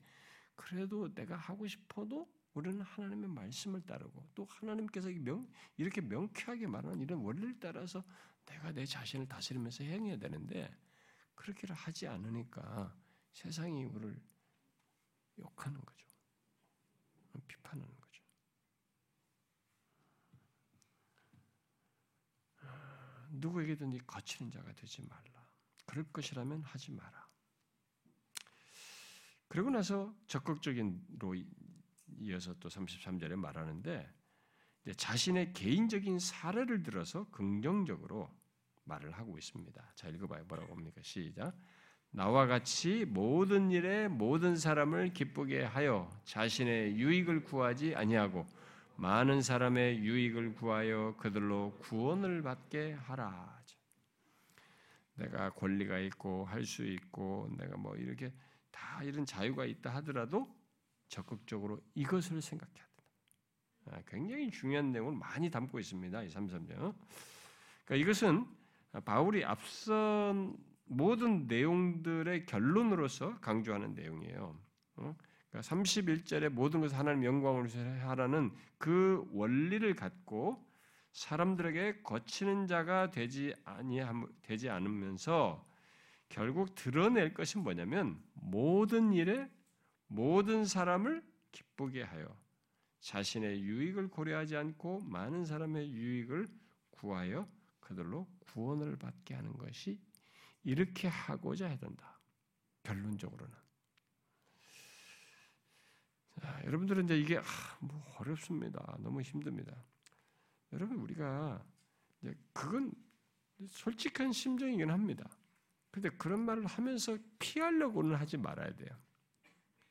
그래도 내가 하고 싶어도 우리는 하나님의 말씀을 따르고 또 하나님께서 명, 이렇게 명쾌하게 말하는 이런 원리를 따라서 내가 내 자신을 다스리면서 행해야 되는데 그렇게를 하지 않으니까 세상이 우리를 욕하는 거죠. 비판하는 거죠. 누구에게든지 거치는 자가 되지 말라. 그럴 것이라면 하지 마라. 그러고 나서 적극적인로 이어서 또 33절에 말하는데 자신의 개인적인 사례를 들어서 긍정적으로 말을 하고 있습니다. 자 읽어봐요. 뭐라고 합니까? 시작. 나와 같이 모든 일에 모든 사람을 기쁘게 하여 자신의 유익을 구하지 아니하고 많은 사람의 유익을 구하여 그들로 구원을 받게 하라. 내가 권리가 있고 할 수 있고 내가 뭐 이렇게 다 이런 자유가 있다 하더라도 적극적으로 이것을 생각해야 된다. 아, 굉장히 중요한 내용을 많이 담고 있습니다. 이 33절. 그러니까 이것은 바울이 앞선 모든 내용들의 결론으로서 강조하는 내용이에요. 어? 그러니까 31절에 모든 것을 하나님 영광으로 하라는 그 원리를 갖고 사람들에게 거치는 자가 되지 아니 되지 않으면서 결국 드러낼 것은 뭐냐면 모든 일에 모든 사람을 기쁘게 하여 자신의 유익을 고려하지 않고 많은 사람의 유익을 구하여 그들로 구원을 받게 하는 것이 이렇게 하고자 해야 된다. 결론적으로는. 자, 여러분들은 이제 이게 아, 뭐 어렵습니다. 너무 힘듭니다. 여러분 우리가 이제 그건 솔직한 심정이긴 합니다. 근데 그런 말을 하면서 피하려고는 하지 말아야 돼요.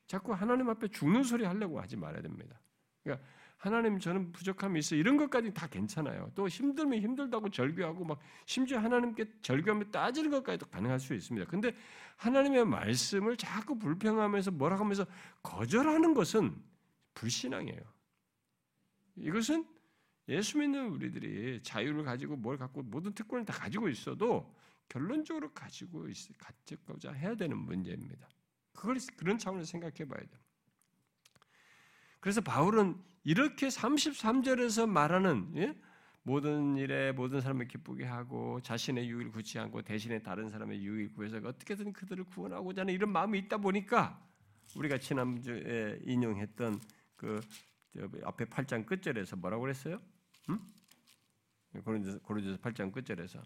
자꾸 하나님 앞에 죽는 소리 하려고 하지 말아야 됩니다. 그러니까 하나님 저는 부족함이 있어 이런 것까지 다 괜찮아요. 또 힘들면 힘들다고 절규하고 막 심지어 하나님께 절규하며 따지는 것까지도 가능할 수 있습니다. 근데 하나님의 말씀을 자꾸 불평하면서 뭐라 하면서 거절하는 것은 불신앙이에요. 이것은 예수 믿는 우리들이 자유를 가지고 뭘 갖고 모든 특권을 다 가지고 있어도 결론적으로 가지고 있, 갖고자 해야 되는 문제입니다. 그걸 그런 차원에서 생각해 봐야 돼요. 그래서 바울은 이렇게 33절에서 말하는 예? 모든 일에 모든 사람을 기쁘게 하고 자신의 유익을 구치 않고 대신에 다른 사람의 유익을 구해서 어떻게든 그들을 구원하고자 하는 이런 마음이 있다 보니까 우리가 지난주에 인용했던 그 앞에 8장 끝절에서 뭐라고 그랬어요? 응? 고린도서, 고린도서 8장 끝절에서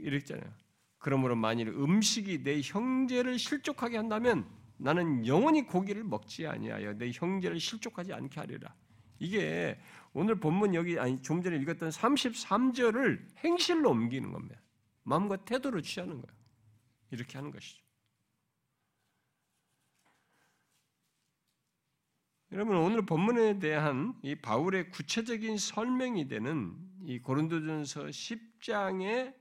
이랬잖아요. 그러므로 만일 음식이 내 형제를 실족하게 한다면 나는 영원히 고기를 먹지 아니하여 내 형제를 실족하지 않게 하리라. 이게 오늘 본문 여기 아니 좀 전에 읽었던 33절을 행실로 옮기는 겁니다. 마음과 태도를 취하는 거예요. 이렇게 하는 것이죠. 여러분 오늘 본문에 대한 이 바울의 구체적인 설명이 되는 이 고린도전서 10장의 말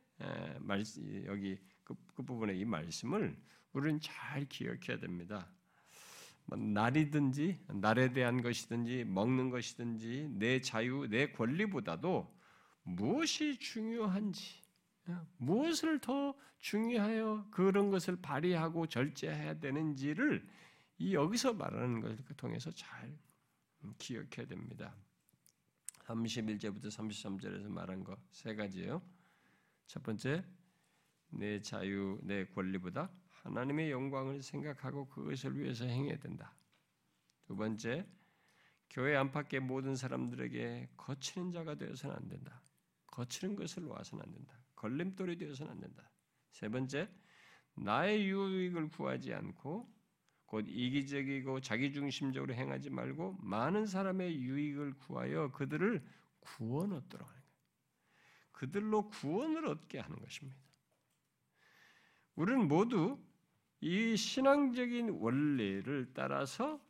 여기 그, 그 부분의 이 말씀을 우리는 잘 기억해야 됩니다. 뭐 날이든지 날에 대한 것이든지 먹는 것이든지 내 자유, 내 권리보다도 무엇이 중요한지 무엇을 더 중요하여 그런 것을 발휘하고 절제해야 되는지를 이 여기서 말하는 것을 통해서 잘 기억해야 됩니다. 31절부터 33절에서 말한 거 세 가지예요. 첫 번째, 내 자유, 내 권리보다 하나님의 영광을 생각하고 그것을 위해서 행해야 된다. 두 번째, 교회 안팎의 모든 사람들에게 거치는 자가 되어서는 안 된다. 거치는 것을 놓아서는 안 된다. 걸림돌이 되어서는 안 된다. 세 번째, 나의 유익을 구하지 않고 곧 이기적이고 자기중심적으로 행하지 말고 많은 사람의 유익을 구하여 그들을 구원 얻도록. 그들로 구원을 얻게 하는 것입니다. 우리는 모두 이 신앙적인 원리를 따라서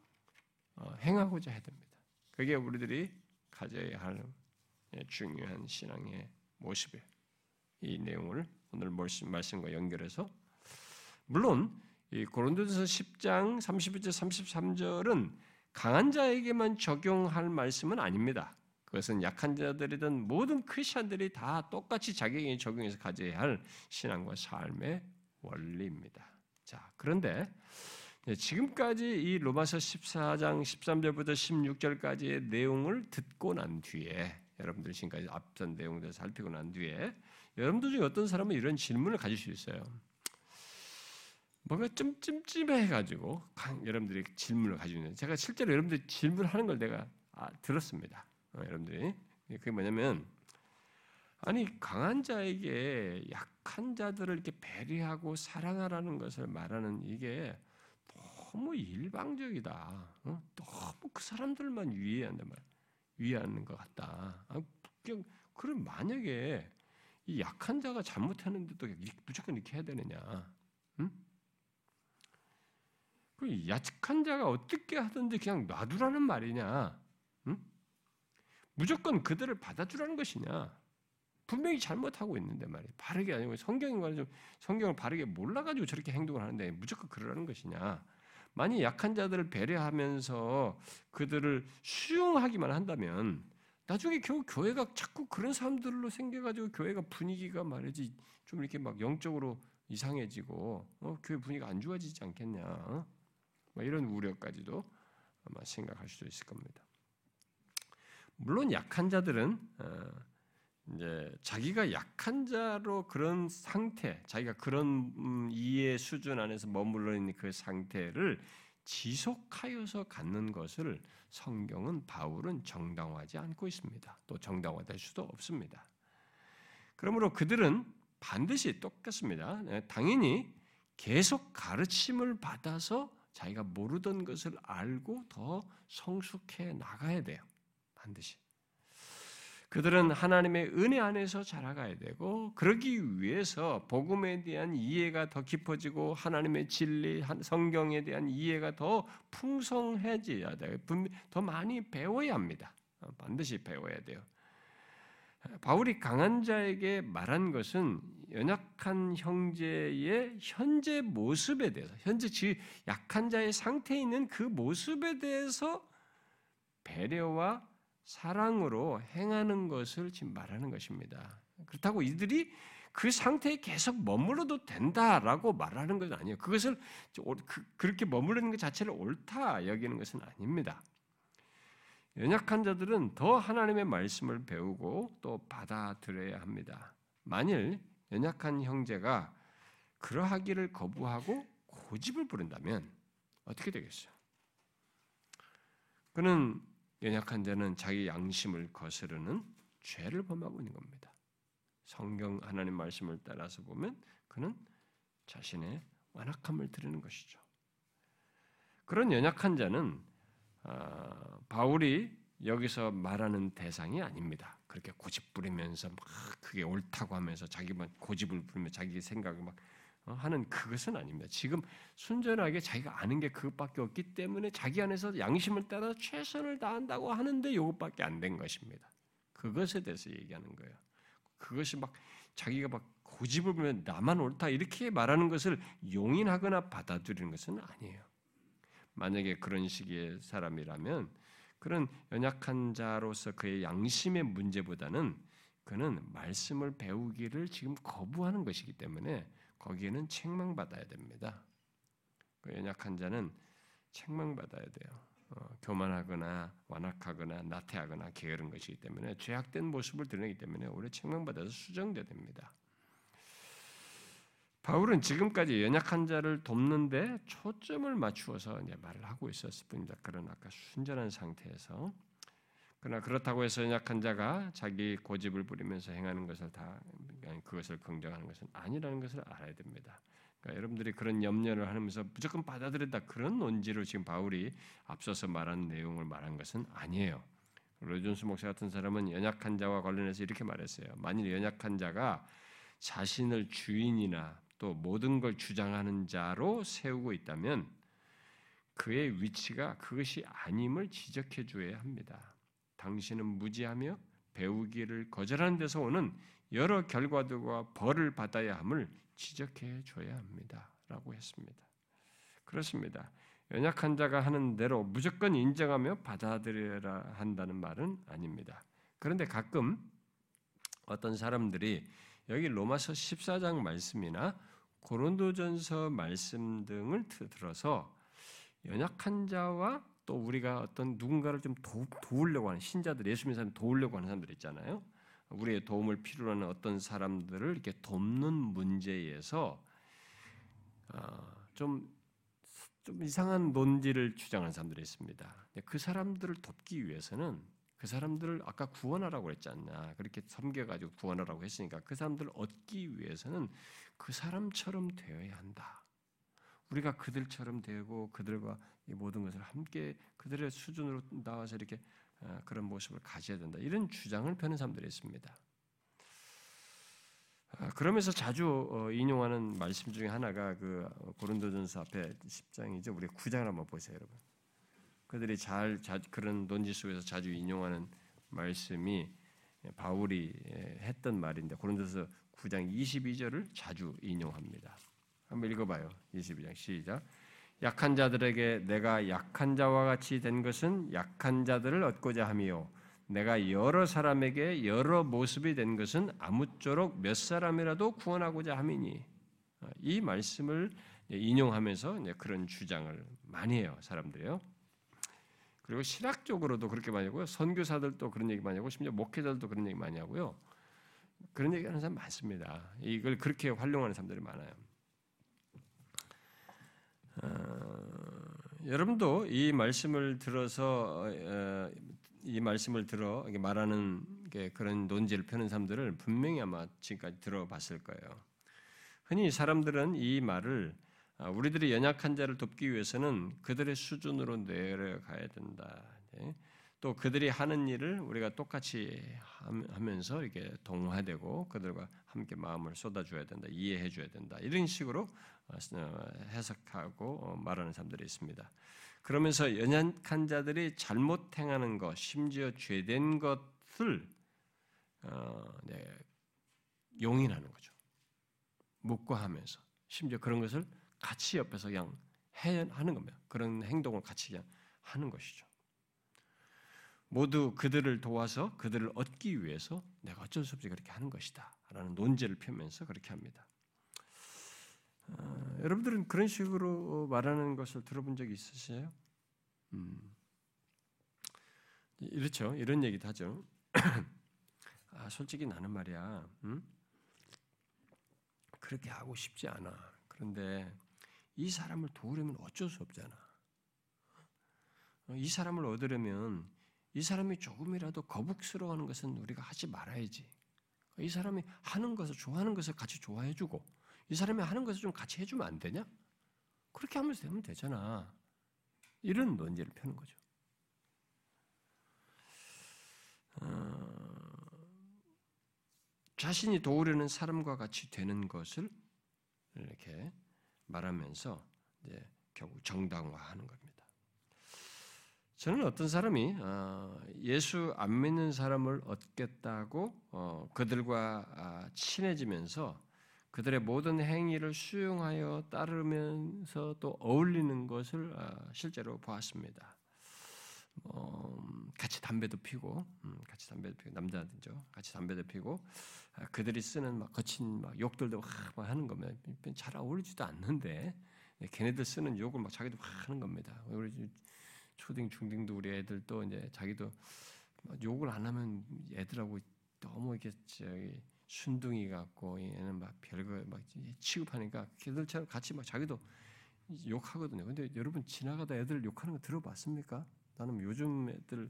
어, 행하고자 해야 됩니다. 그게 우리들이 가져야 할 예, 중요한 신앙의 모습이에요. 이 내용을 오늘 말씀과 연결해서 물론 이 고린도전서 10장 31절 33절은 강한 자에게만 적용할 말씀은 아닙니다. 그것은 약한 자들이든 모든 크리스천들이 다 똑같이 자기에게 적용해서 가져야 할 신앙과 삶의 원리입니다. 자, 그런데 지금까지 이 로마서 14장 13절부터 16절까지의 내용을 듣고 난 뒤에 여러분들 지금까지 앞선 내용들 살피고 난 뒤에 여러분들 중에 어떤 사람은 이런 질문을 가질 수 있어요. 뭔가 좀 찜찜해가지고 여러분들이 질문을 가지고 있는 제가 실제로 여러분들이 질문하는 걸 내가 아, 들었습니다. 어, 여러분들이 그게 뭐냐면 아니 강한 자에게 약한 자들을 이렇게 배려하고 사랑하라는 것을 말하는 이게 너무 일방적이다. 어? 너무 그 사람들만 위해한단 말, 위하는 것 같다. 아, 그럼 만약에 이 약한 자가 잘못했는데도 무조건 이렇게 해야 되느냐? 응? 그 약한 자가 어떻게 하든지 그냥 놔두라는 말이냐? 응? 무조건 그들을 받아주라는 것이냐? 분명히 잘못하고 있는데 말이야. 바르게 아니고 성경인가 좀 성경을 바르게 몰라가지고 저렇게 행동을 하는데 무조건 그러라는 것이냐? 만약 약한 자들을 배려하면서 그들을 수용하기만 한다면 나중에 겨우 교회가 자꾸 그런 사람들로 생겨가지고 교회가 분위기가 말이지 좀 이렇게 막 영적으로 이상해지고 어, 교회 분위기가 안 좋아지지 않겠냐? 어? 뭐 이런 우려까지도 아마 생각할 수도 있을 겁니다. 물론 약한 자들은 어, 이제 자기가 약한 자로 그런 상태, 자기가 그런 음, 이해 수준 안에서 머물러 있는 그 상태를 지속하여서 갖는 것을 성경은 바울은 정당화하지 않고 있습니다. 또 정당화될 수도 없습니다. 그러므로 그들은 반드시 똑같습니다. 네, 당연히 계속 가르침을 받아서 자기가 모르던 것을 알고 더 성숙해 나가야 돼요. 반드시. 그들은 하나님의 은혜 안에서 자라가야 되고 그러기 위해서 복음에 대한 이해가 더 깊어지고 하나님의 진리, 성경에 대한 이해가 더 풍성해져야 돼요. 더 많이 배워야 합니다. 어, 반드시 배워야 돼요. 바울이 강한 자에게 말한 것은 연약한 형제의 현재 모습에 대해서, 현재 약한 자의 상태에 있는 그 모습에 대해서 배려와 사랑으로 행하는 것을 지금 말하는 것입니다. 그렇다고 이들이 그 상태에 계속 머물러도 된다라고 말하는 것은 아니에요. 그것을 그, 그렇게 머무르는 것 자체를 옳다 여기는 것은 아닙니다. 연약한 자들은 더 하나님의 말씀을 배우고 또 받아들여야 합니다. 만일 연약한 형제가 그러하기를 거부하고 고집을 부른다면 어떻게 되겠어요? 그는 연약한 자는 자기 양심을 거스르는 죄를 범하고 있는 겁니다. 성경 하나님 말씀을 따라서 보면 그는 자신의 완악함을 드리는 것이죠. 그런 연약한 자는 아, 바울이 여기서 말하는 대상이 아닙니다. 그렇게 고집 부리면서 막 그게 옳다고 하면서 자기만 고집을 부리며 자기 생각을 막 어, 하는 그것은 아닙니다. 지금 순전하게 자기가 아는 게 그것밖에 없기 때문에 자기 안에서 양심을 따라 최선을 다한다고 하는데 이것밖에 안 된 것입니다. 그것에 대해서 얘기하는 거예요. 그것이 막 자기가 막 고집을 부면 나만 옳다 이렇게 말하는 것을 용인하거나 받아들이는 것은 아니에요. 만약에 그런 식의 사람이라면 그런 연약한 자로서 그의 양심의 문제보다는 그는 말씀을 배우기를 지금 거부하는 것이기 때문에 거기에는 책망받아야 됩니다. 그 연약한 자는 책망받아야 돼요. 어, 교만하거나 완악하거나 나태하거나 게으른 것이기 때문에 죄악된 모습을 드러내기 때문에 오래 책망받아서 수정돼야 됩니다. 바울은 지금까지 연약한 자를 돕는데 초점을 맞추어서 이제 말을 하고 있었을 뿐입니다. 그러나 아까 순전한 상태에서 그러나 그렇다고 해서 연약한 자가 자기 고집을 부리면서 행하는 것을 다 그것을 긍정하는 것은 아니라는 것을 알아야 됩니다. 그러니까 여러분들이 그런 염려를 하면서 무조건 받아들인다 그런 논지로 지금 바울이 앞서서 말한 내용을 말한 것은 아니에요. 로존스 목사 같은 사람은 연약한 자와 관련해서 이렇게 말했어요. 만일 연약한 자가 자신을 주인이나 또 모든 걸 주장하는 자로 세우고 있다면 그의 위치가 그것이 아님을 지적해 줘야 합니다. 당신은 무지하며 배우기를 거절하는 데서 오는 여러 결과들과 벌을 받아야 함을 지적해 줘야 합니다. 라고 했습니다. 그렇습니다. 연약한 자가 하는 대로 무조건 인정하며 받아들여야 한다는 말은 아닙니다. 그런데 가끔 어떤 사람들이 여기 로마서 14장 말씀이나 고린도전서 말씀 등을 들어서 연약한 자와 또 우리가 어떤 누군가를 좀 도, 우려고 하는 신자들, 예수 믿는 사람 도우려고 하는 사람들 있잖아요. 우리의 도움을 필요로 하는 어떤 사람들을 이렇게 돕는 문제에서 어, 좀, 좀 이상한 논지를 주장하는 사람들이 있습니다. 그 사람들을 돕기 위해서는 그 사람들을 아까 구원하라고 그랬지 않냐. 그렇게 섬겨가지고 구원하라고 했으니까 그 사람들을 얻기 위해서는 그 사람처럼 되어야 한다. 우리가 그들처럼 되고 그들과 이 모든 것을 함께 그들의 수준으로 나와서 이렇게 어, 그런 모습을 가져야 된다. 이런 주장을 펴는 사람들이 있습니다. 아, 그러면서 자주 어, 인용하는 말씀 중에 하나가 그 고린도전서 앞에 10장이죠. 우리 9장을 한번 보세요, 여러분. 그들이 잘 그런 논지 속에서 자주 인용하는 말씀이 바울이 했던 말인데 고린도서 9장 22절을 자주 인용합니다. 한번 읽어봐요. 22장 시작. 약한 자들에게 내가 약한 자와 같이 된 것은 약한 자들을 얻고자 함이요. 내가 여러 사람에게 여러 모습이 된 것은 아무쪼록 몇 사람이라도 구원하고자 함이니. 이 말씀을 인용하면서 그런 주장을 많이 해요. 사람들이요. 그리고 신학적으로도 그렇게 많이 하고요. 선교사들도 그런 얘기 많이 하고 심지어 목회자들도 그런 얘기 많이 하고요. 그런 얘기 하는 사람 많습니다. 이걸 그렇게 활용하는 사람들이 많아요. 어, 여러분도 이 말씀을 들어서 어, 이 말씀을 들어 말하는 그런 논지를 펴는 사람들을 분명히 아마 지금까지 들어봤을 거예요. 흔히 사람들은 이 말을 아, 우리들이 연약한 자를 돕기 위해서는 그들의 수준으로 내려가야 된다. 네. 또 그들이 하는 일을 우리가 똑같이 하면서 이렇게 동화되고 그들과 함께 마음을 쏟아줘야 된다, 이해해 줘야 된다. 이런 식으로 어, 해석하고 말하는 사람들이 있습니다. 그러면서 연약한 자들이 잘못 행하는 것, 심지어 죄된 것을 어, 네, 용인하는 거죠. 묵과하면서 심지어 그런 것을 같이 옆에서 그냥 해 하는 겁니다. 그런 행동을 같이 그냥 하는 것이죠. 모두 그들을 도와서 그들을 얻기 위해서 내가 어쩔 수 없이 그렇게 하는 것이다 라는 논제를 펴면서 그렇게 합니다. 어, 여러분들은 그런 식으로 말하는 것을 들어본 적이 있으세요? 음. 이렇죠. 이런 얘기도 하죠. 아, 솔직히 나는 말이야. 음? 그렇게 하고 싶지 않아. 그런데 이 사람을 도우려면 어쩔 수 없잖아. 어, 이 사람을 얻으려면 이 사람이 조금이라도 거북스러워하는 것은 우리가 하지 말아야지. 이 사람이 하는 것을 좋아하는 것을 같이 좋아해주고 이 사람이 하는 것을 좀 같이 해주면 안 되냐? 그렇게 하면서 되면 되잖아. 이런 논제를 펴는 거죠. 어, 자신이 도우려는 사람과 같이 되는 것을 이렇게 말하면서 이제 결국 정당화하는 겁니다. 저는 어떤 사람이 어, 예수 안 믿는 사람을 얻겠다고 어, 그들과 아, 친해지면서 그들의 모든 행위를 수용하여 따르면서 또 어울리는 것을 아, 실제로 보았습니다. 뭐, 같이 담배도 피고, 음, 같이 담배도 피고 남자들죠. 같이 담배도 피고 아, 그들이 쓰는 막 거친 막 욕들도 막 하는 겁니다. 잘 어울리지도 않는데 네, 걔네들 쓰는 욕을 막 자기도 막 하는 겁니다. 우리 초등 중등도 우리 애들도 이제 자기도 욕을 안 하면 애들하고 너무 이렇게 저기 순둥이 같고 얘는 막 별거 막 취급하니까 걔들처럼 같이 막 자기도 욕하거든요. 근데 여러분 지나가다 애들 욕하는 거 들어봤습니까? 나는 요즘 애들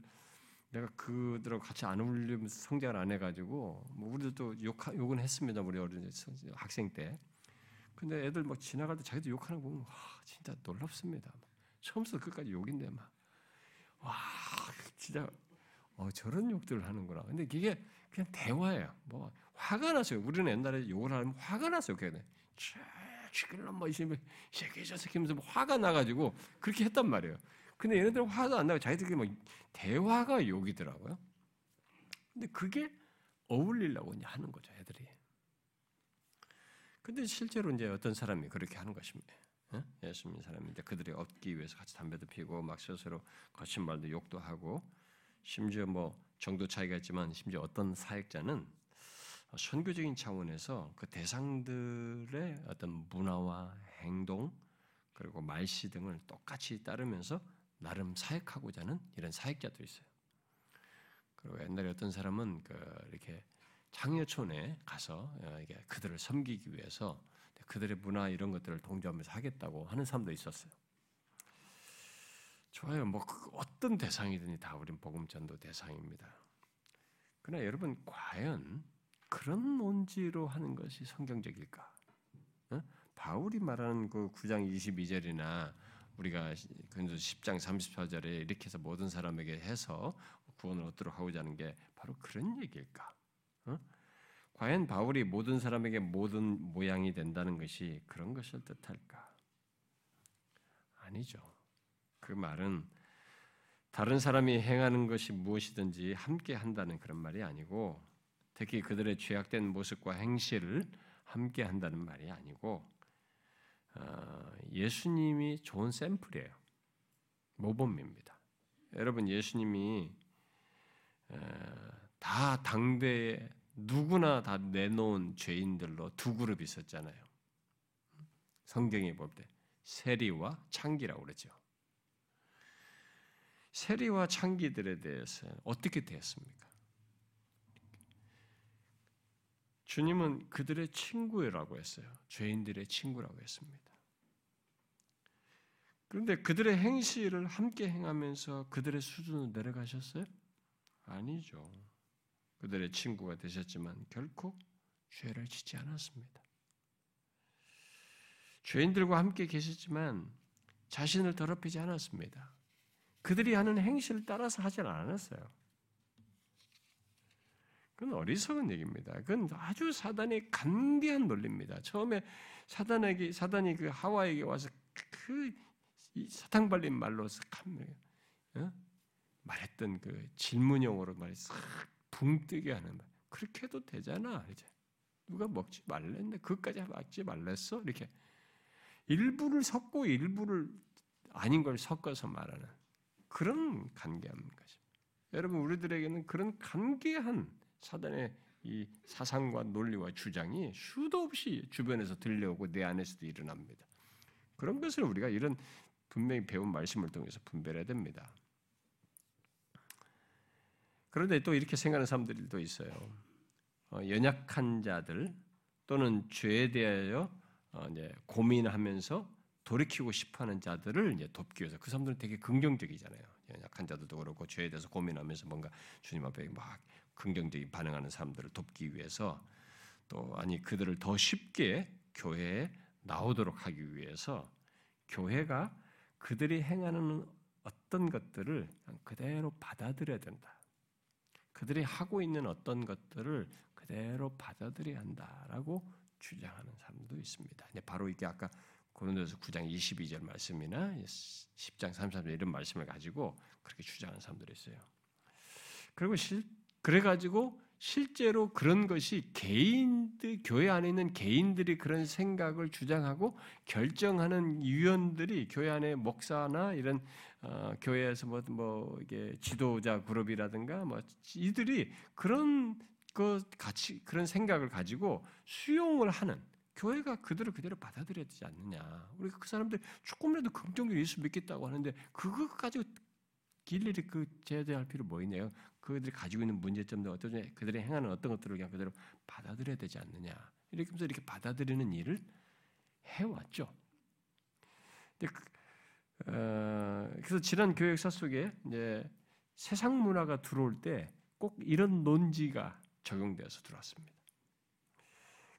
내가 그들하고 같이 안 어울리면서 성장을 안 해가지고 뭐 우리도 욕 욕은 했습니다 우리 어린 학생 때. 근데 애들 막 지나갈 때 자기도 욕하는 거 보면 와 진짜 놀랍습니다. 처음부터 끝까지 욕인데 막 와 진짜 어, 저런 욕들을 하는구나. 근데 이게 그냥 대화예요. 뭐 화가 났어요. 우리는 옛날에 욕을 하면 화가 났어요. 그냥 시끌러 뭐 이제 새끼 저 새끼 하면서 뭐 화가 나가지고 그렇게 했단 말이에요. 근데 얘네들은 화도 안 나고 자기들끼리 뭐 대화가 욕이더라고요. 근데 그게 어울리려고 이제 하는 거죠, 애들이. 근데 실제로 이제 어떤 사람이 그렇게 하는 것입니다. 예수 믿는 사람인데 그들이 얻기 위해서 같이 담배도 피고 막 스스로 거친 말도 욕도 하고 심지어 뭐 정도 차이가 있지만 심지어 어떤 사역자는 선교적인 차원에서 그 대상들의 어떤 문화와 행동 그리고 말씨 등을 똑같이 따르면서 나름 사역하고자 하는 이런 사역자도 있어요. 그리고 옛날에 어떤 사람은 그 이렇게 장려촌에 가서 어, 이게 그들을 섬기기 위해서 그들의 문화 이런 것들을 동조하면서 하겠다고 하는 사람도 있었어요. 좋아요. 뭐그 어떤 대상이든지 다 우린 복음 전도 대상입니다. 그러나 여러분 과연 그런 논지로 하는 것이 성경적일까? 어? 바울이 말하는 그 9장 22절이나 우리가 근서 10장 34절에 이렇게 해서 모든 사람에게 해서 구원을 얻도록 하고자 하는 게 바로 그런 얘기일까? 어? 과연 바울이 모든 사람에게 모든 모양이 된다는 것이 그런 것을 뜻할까? 아니죠. 그 말은 다른 사람이 행하는 것이 무엇이든지 함께 한다는 그런 말이 아니고 특히 그들의 죄악된 모습과 행실을 함께 한다는 말이 아니고 어, 예수님이 좋은 샘플이에요. 모범입니다. 여러분 예수님이 어, 다 당대에 누구나 다 내놓은 죄인들로 두 그룹 있었잖아요. 성경에 볼 때 세리와 창기라고 그러죠. 세리와 창기들에 대해서 어떻게 되었습니까? 주님은 그들의 친구라고 했어요. 죄인들의 친구라고 했습니다. 그런데 그들의 행실을 함께 행하면서 그들의 수준으로 내려가셨어요? 아니죠. 그들의 친구가 되셨지만 결코 죄를 짓지 않았습니다. 죄인들과 함께 계셨지만 자신을 더럽히지 않았습니다. 그들이 하는 행실을 따라서 하지 않았어요. 그건 어리석은 얘기입니다. 그건 아주 사단의 간계한 논리입니다. 처음에 사단에게 사단이 그 하와에게 와서 그 사탕 발린 말로서 어? 말했던 그 질문형으로 말해서 붕 뜨게 하는 말. 그렇게 해도 되잖아. 이제 누가 먹지 말랬는데 그까지 먹지 말랬어? 이렇게 일부를 섞고 일부를 아닌 걸 섞어서 말하는 그런 간계한 것입니다. 여러분 우리들에게는 그런 간계한 사단의 이 사상과 논리와 주장이 수도 없이 주변에서 들려오고 내 안에서도 일어납니다. 그런 것을 우리가 이런 분명히 배운 말씀을 통해서 분별해야 됩니다. 그런데 또 이렇게 생각하는 사람들도 있어요. 어, 연약한 자들 또는 죄에 대하여 어, 고민하면서 돌이키고 싶어하는 자들을 이제 돕기 위해서 그 사람들은 되게 긍정적이잖아요. 연약한 자들도 그렇고 죄에 대해서 고민하면서 뭔가 주님 앞에 막 긍정적인 반응하는 사람들을 돕기 위해서 또 아니 그들을 더 쉽게 교회에 나오도록 하기 위해서 교회가 그들이 행하는 어떤 것들을 그대로 받아들여야 된다. 그들이 하고 있는 어떤 것들을 그대로 받아들여야 한다라고 주장하는 사람도 있습니다. 바로 이게 아까 고린도서 9장 22절 말씀이나 10장 33절 이런 말씀을 가지고 그렇게 주장하는 사람들이 있어요. 그리고 실 그래 가지고 실제로 그런 것이 개인들 교회 안에 있는 개인들이 그런 생각을 주장하고 결정하는 위원들이 교회 안에 목사나 이런 어, 교회에서 뭐, 뭐 이게 지도자 그룹이라든가 뭐 이들이 그런 그 같이 그런 생각을 가지고 수용을 하는 교회가 그들을 그대로 받아들여야 되지 않느냐. 우리가 그 사람들 조금이라도 긍정적으로 예수 믿겠다고 하는데 가지고 길일이 그 제대할 필요 뭐 있냐요? 그들이 가지고 있는 문제점들 어떤 그들이 행하는 어떤 것들을 그냥 그대로 받아들여야 되지 않느냐 이렇게 하면서 이렇게 받아들이는 일을 해왔죠. 근데 그, 어, 그래서 지난 교회 역사 속에 이제 세상 문화가 들어올 때 꼭 이런 논지가 적용되어서 들어왔습니다.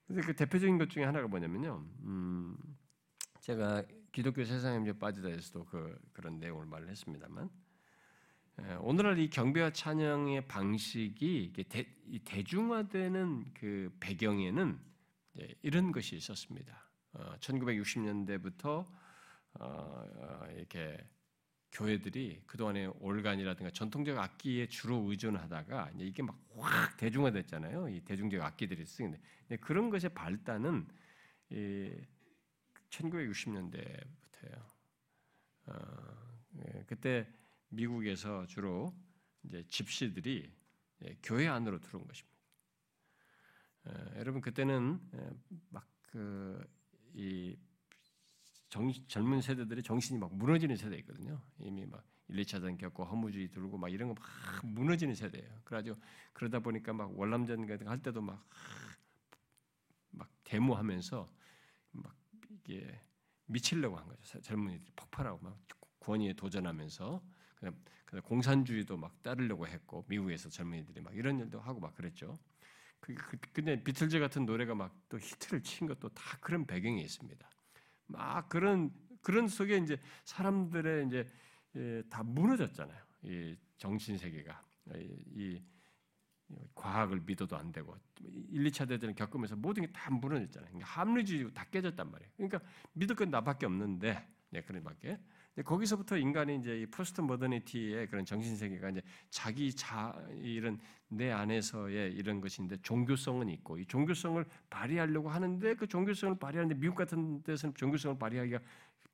그래서 그 대표적인 것 중에 하나가 뭐냐면요. 음, 제가 기독교 세상에 이제 빠지다 해서도 그 그런 내용을 말을 했습니다만 예, 오늘날 이 경배와 찬양의 방식이 대, 대중화되는 그 배경에는 이런 것이 있었습니다. 어, 1960년대부터 어, 이렇게 교회들이 그동안에 올간이라든가 전통적 악기에 주로 의존하다가 이게 막 확 대중화됐잖아요. 이 대중적 악기들이 쓰는데 그런 것의 발단은 1960년대부터예요. 어, 예, 그때 미국에서 주로 이제 집시들이 예, 교회 안으로 들어온 것입니다. 어, 여러분 그때는 예, 막그이 젊은 세대들이 정신이 막 무너지는 세대있거든요. 이미 막 1, 2차전 겪고 허무주의 들고 막 이런 거 막 무너지는 세대예요. 그래가지고 그러다 보니까 막 월남전 같은 할 때도 막, 막 데모하면서 막 이게 미치려고 한 거죠. 젊은이들이 폭발하고 막 권위에 도전하면서 그냥 공산주의도 막 따르려고 했고 미국에서 젊은이들이 막 이런 일도 하고 막 그랬죠. 그, 그 근데 비틀즈 같은 노래가 막 또 히트를 친 것도 다 그런 배경이 있습니다. 막 그런 그런 속에 이제 사람들의 이제 예, 다 무너졌잖아요. 이 정신 세계가 이, 이 과학을 믿어도 안 되고 1, 2차 대전을 겪으면서 모든 게 다 무너졌잖아요. 그러니까 합리주의 다 깨졌단 말이에요. 그러니까 믿을 건 나밖에 없는데 네, 그런 밖에. 거기서부터 인간이 이제 이 포스트 모더니티의 그런 정신 세계가 이제 자기 자 이런 내 안에서의 이런 것인데 종교성은 있고 이 종교성을 발휘하려고 하는데 그 종교성을 발휘하는데 미국 같은 데서는 종교성을 발휘하기가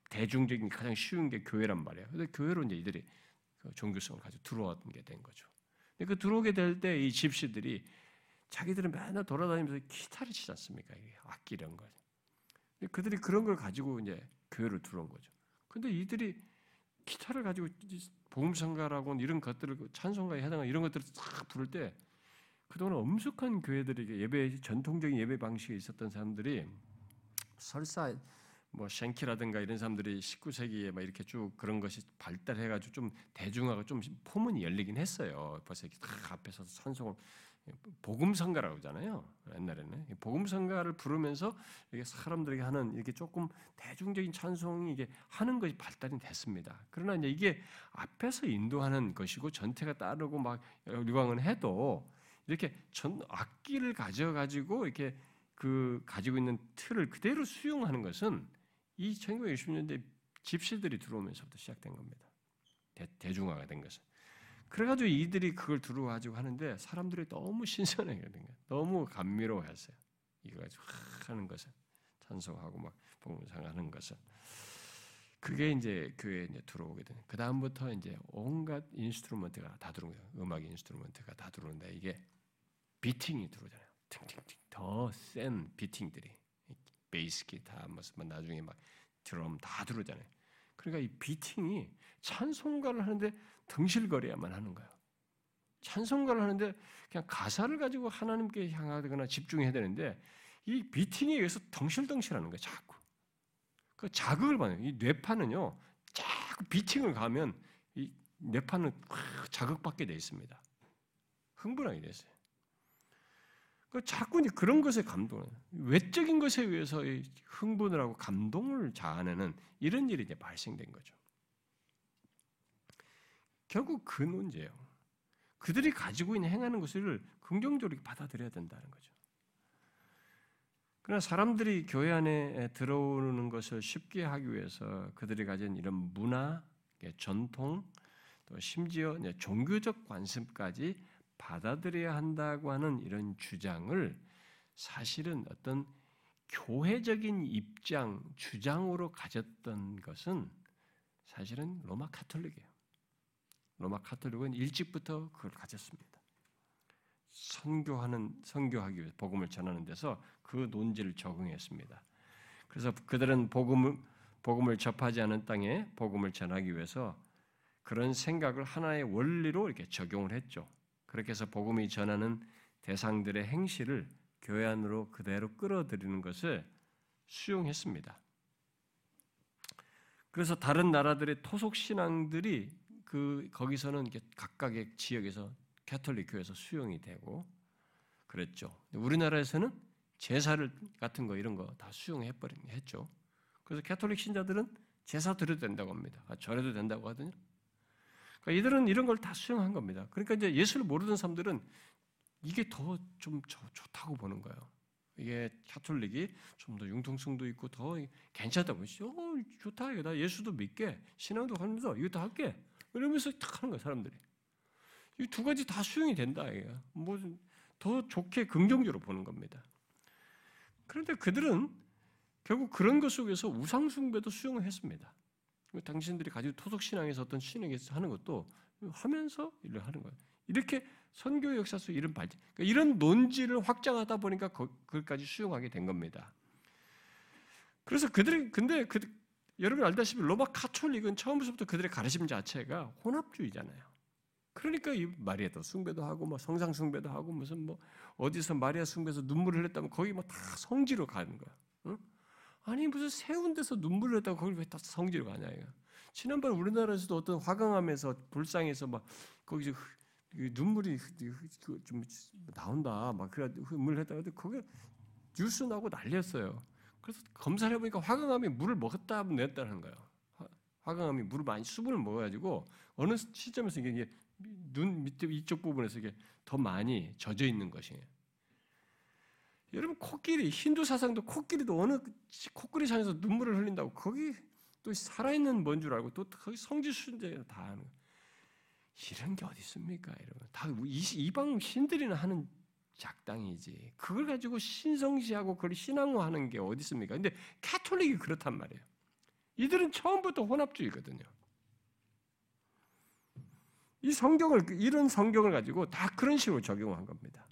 대중적인 가장 쉬운 게 교회란 말이에요. 근데 교회로 이제 이들이 그 종교성을 가지고 들어오게 된 거죠. 근데 그 들어오게 될 때 이 집시들이 자기들은 맨날 돌아다니면서 기타를 치지 않습니까? 악기 이런 거. 그들이 그런 걸 가지고 이제 교회로 들어온 거죠. 근데 이들이 기타를 가지고 복음성가라고 이런 것들을 찬송가에 해당하는 이런 것들을 싹 부를 때 그동안 엄숙한 교회들에게 예배 전통적인 예배 방식에 있었던 사람들이 설사 뭐 쉔키라든가 이런 사람들이 19세기에 막 이렇게 쭉 그런 것이 발달해가지고 좀 대중화가 좀 포문이 열리긴 했어요. 벌써 이렇게 다 앞에서 찬송을 복음성가라고 하잖아요. 옛날에는 복음성가를 부르면서 이게 사람들에게 하는 이렇게 조금 대중적인 찬송이 이게 하는 것이 발달이 됐습니다. 그러나 이제 이게 앞에서 인도하는 것이고 전태가 따르고 막 유광은 해도 이렇게 전 악기를 가져 가지고 이렇게 그 가지고 있는 틀을 그대로 수용하는 것은 이 1960년대 집시들이 들어오면서부터 시작된 겁니다. 대, 중화가 된 것은. 그래가지고 이들이 그걸 들어가지고 하는데 사람들이 너무 신선해거든요. 너무 감미로워했어요. 이거 가지고 하는 것을 찬송하고 막 묵상하는 것을 그게 이제 교회에 이제 들어오게 되는. 그 다음부터 이제 온갖 instrument가 다 들어오는 거예요. 음악 instrument가 다 들어오는데 이게 beating이 들어오잖아요. 팅팅팅 더 센 beating들이 베이스 기타 무슨 나중에 막 드럼 다 들어오잖아요. 그러니까 이 비팅이 찬송가를 하는데 등실거려야만 하는 거예요. 찬송가를 하는데 그냥 가사를 가지고 하나님께 향하거나 집중해야 되는데 이 비팅에 의해서 덩실덩실하는 거예요. 자꾸. 그 자극을 받는 이 뇌파는요. 자꾸 비팅을 가면 이 뇌파는 자극받게 돼 있습니다. 흥분하게 됐어요. 그 자꾸 그런 것에 감동을 외적인 것에 의해서 흥분을 하고 감동을 자아내는 이런 일이 이제 발생된 거죠. 결국 그 문제예요. 그들이 가지고 있는 행하는 것을 긍정적으로 받아들여야 된다는 거죠. 그러나 사람들이 교회 안에 들어오는 것을 쉽게 하기 위해서 그들이 가진 이런 문화, 전통, 또 심지어 종교적 관습까지 받아들여야 한다고 하는 이런 주장을 사실은 어떤 교회적인 입장, 주장으로 가졌던 것은 사실은 로마 카톨릭이에요. 로마 카톨릭은 일찍부터 그걸 가졌습니다. 선교하는 선교하기 위해 복음을 전하는 데서 그 논지를 적응했습니다. 그래서 그들은 복음을 복음을 접하지 않은 땅에 복음을 전하기 위해서 그런 생각을 하나의 원리로 이렇게 적용을 했죠. 그렇게 해서 복음이 전하는 대상들의 행실을 교회 안으로 그대로 끌어들이는 것을 수용했습니다. 그래서 다른 나라들의 토속 신앙들이 그그 거기서는 각각의 지역에서 캐톨릭 교회에서 수용이 되고 그랬죠. 우리나라에서는 제사를 같은 거 이런 거 다 수용해 버린 했죠. 그래서 캐톨릭 신자들은 제사 드려도 된다고 합니다. 아, 절해도 된다고 하더니 그러니까 이들은 이런 걸 다 수용한 겁니다. 그러니까 이제 예수를 모르는 사람들은 이게 더 좀 좋다고 보는 거예요. 이게 캐톨릭이 좀 더 융통성도 있고 더 괜찮다 보시죠. 어, 좋다. 나 예수도 믿게 신앙도 하면서 이거 다 할게. 이러면서 탁 하는 거야 사람들이. 이 두 가지 다 수용이 된다. 이게 뭐더 좋게 긍정적으로 보는 겁니다. 그런데 그들은 결국 그런 것 속에서 우상 숭배도 수용을 했습니다. 당신들이 가지고 토속 신앙에서 어떤 신에게서 하는 것도 하면서 일을 하는 거예요. 이렇게 선교 역사 속 이런 발전, 그러니까 이런 논지를 확장하다 보니까 그것까지 수용하게 된 겁니다. 그래서 그들이 근데 그 여러분 알다시피 로마 카톨릭은 처음부터 그들의 가르침 자체가 혼합주의잖아요. 그러니까 이 마리아도 숭배도 하고 뭐 성상 숭배도 하고 무슨 뭐 어디서 마리아 숭배해서 눈물을 흘렸다면 거기 뭐 다 성지로 가는 거야. 응? 아니 무슨 세운 데서 눈물을 흘렸다고 거기 왜 다 성지로 가냐 이거. 지난번 우리나라에서도 어떤 화강암에서 불상에서 막 거기서 눈물이 좀 나온다. 막 그래 물 했다. 근데 거기 뉴스 나고 난리였어요. 그래서 검사를 해보니까 화강암이 물을 먹었다 냈다는 거예요. 화강암이 물을 많이 수분을 먹어가지고 어느 시점에서 이게 눈 밑에 이쪽 부분에서 이게 더 많이 젖어 있는 것이에요. 여러분 코끼리 힌두 사상도 코끼리도 어느 코끼리 상에서 눈물을 흘린다고 거기 또 살아있는 뭔 줄 알고 또 거기 성지 순례 다 하는 거예요. 이런 게 어디 있습니까, 여러분? 다 이방 신들이나 하는 작당이지. 그걸 가지고 신성시하고 그걸 신앙화하는 게 어디 있습니까? 근데 캐톨릭이 그렇단 말이에요. 이들은 처음부터 혼합주의거든요. 이 성경을 이런 성경을 가지고 다 그런 식으로 적용한 겁니다.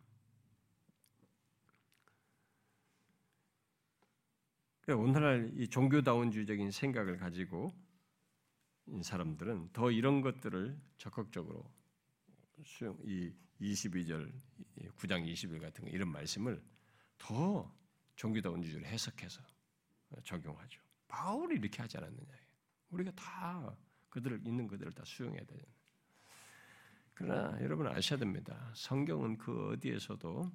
오늘날 이 종교다운주의적인 생각을 가지고 사람들은 더 이런 것들을 적극적으로 수용 이 22절 9장 20일 같은 거 이런 말씀을 더 종교다운 주의로 해석해서 적용하죠. 바울이 이렇게 하지 않았느냐. 우리가 다 그들을 있는 그들을 다 수용해야 되잖 그러나 여러분 아셔야 됩니다. 성경은 그 어디에서도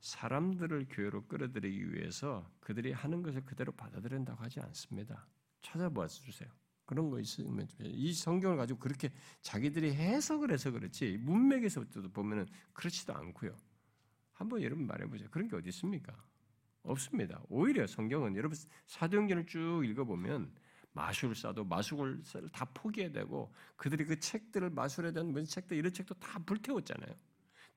사람들을 교회로 끌어들이기 위해서 그들이 하는 것을 그대로 받아들인다고 하지 않습니다. 찾아보아 주세요. 그런 거 있으면 이 성경을 가지고 그렇게 자기들이 해석을 해서 그렇지 문맥에서부터 보면은 그렇지도 않고요. 한번 여러분 말해보세요. 그런 게 어디 있습니까? 없습니다. 오히려 성경은 여러분 사도행전을 쭉 읽어보면 마술사도 마술을 다 포기해야 되고 그들이 그 책들을 마술에 대한 무슨 책들 이런 책도 다 불태웠잖아요.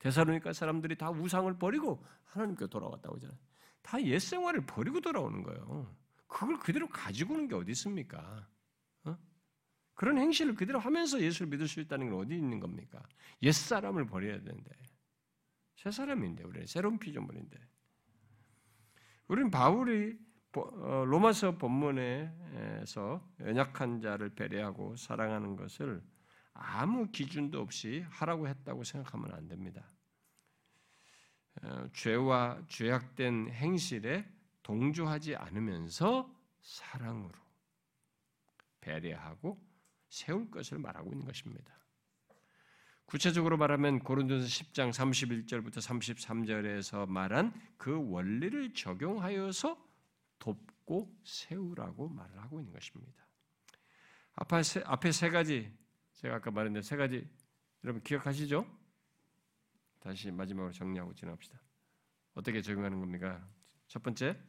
대사로니까 사람들이 다 우상을 버리고 하나님께 돌아왔다고 하잖아요. 다 옛생활을 버리고 돌아오는 거예요. 그걸 그대로 가지고 오는 게 어디 있습니까? 그런 행실을 그대로 하면서 예수를 믿을 수 있다는 건 어디 있는 겁니까? 옛 사람을 버려야 되는데 새 사람인데 우리는 새로운 피조물인데 우리는 바울이 어, 로마서 본문에서 연약한 자를 배려하고 사랑하는 것을 아무 기준도 없이 하라고 했다고 생각하면 안 됩니다. 어, 죄와 죄악된 행실에 동조하지 않으면서 사랑으로 배려하고 세울 것을 말하고 있는 것입니다. 구체적으로 말하면 고린도서 10장 31절부터 33절에서 말한 그 원리를 적용하여서 돕고 세우라고 말을 하고 있는 것입니다. 앞에 세, 앞에 세 가지 제가 아까 말했는데 세 가지 여러분 기억하시죠? 다시 마지막으로 정리하고 지나갑시다. 어떻게 적용하는 겁니까? 첫 번째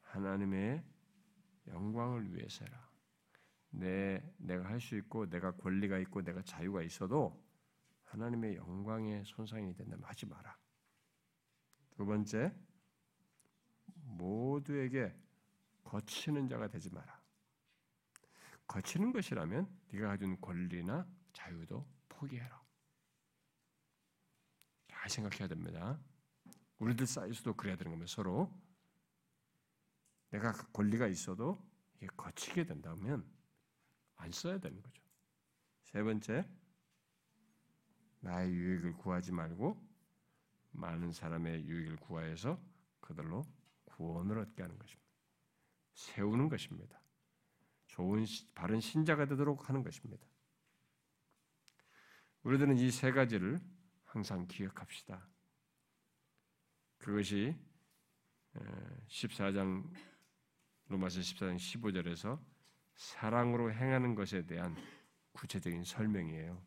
하나님의 영광을 위해서라. 내 내가 할 수 있고 내가 권리가 있고 내가 자유가 있어도 하나님의 영광에 손상이 된다면 하지 마라. 두 번째 모두에게 거치는 자가 되지 마라. 거치는 것이라면 네가 가진 권리나 자유도 포기해라. 잘 생각해야 됩니다. 우리들 사이에서도 그래야 되는 겁니다. 서로 내가 그 권리가 있어도 이게 거치게 된다면 안 써야 되는 거죠. 세 번째, 나의 유익을 구하지 말고 많은 사람의 유익을 구하여서 그들로 구원을 얻게 하는 것입니다. 세우는 것입니다. 좋은 바른 신자가 되도록 하는 것입니다. 우리들은 이 세 가지를 항상 기억합시다. 그것이 14장 로마서 14장 15절에서 사랑으로 행하는 것에 대한 구체적인 설명이에요.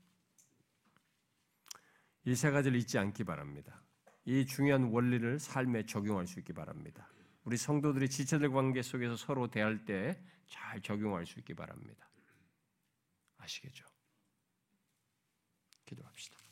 이 세 가지를 잊지 않기 바랍니다. 이 중요한 원리를 삶에 적용할 수 있기 바랍니다. 우리 성도들이 지체들 관계 속에서 서로 대할 때 잘 적용할 수 있기 바랍니다. 아시겠죠? 기도합시다.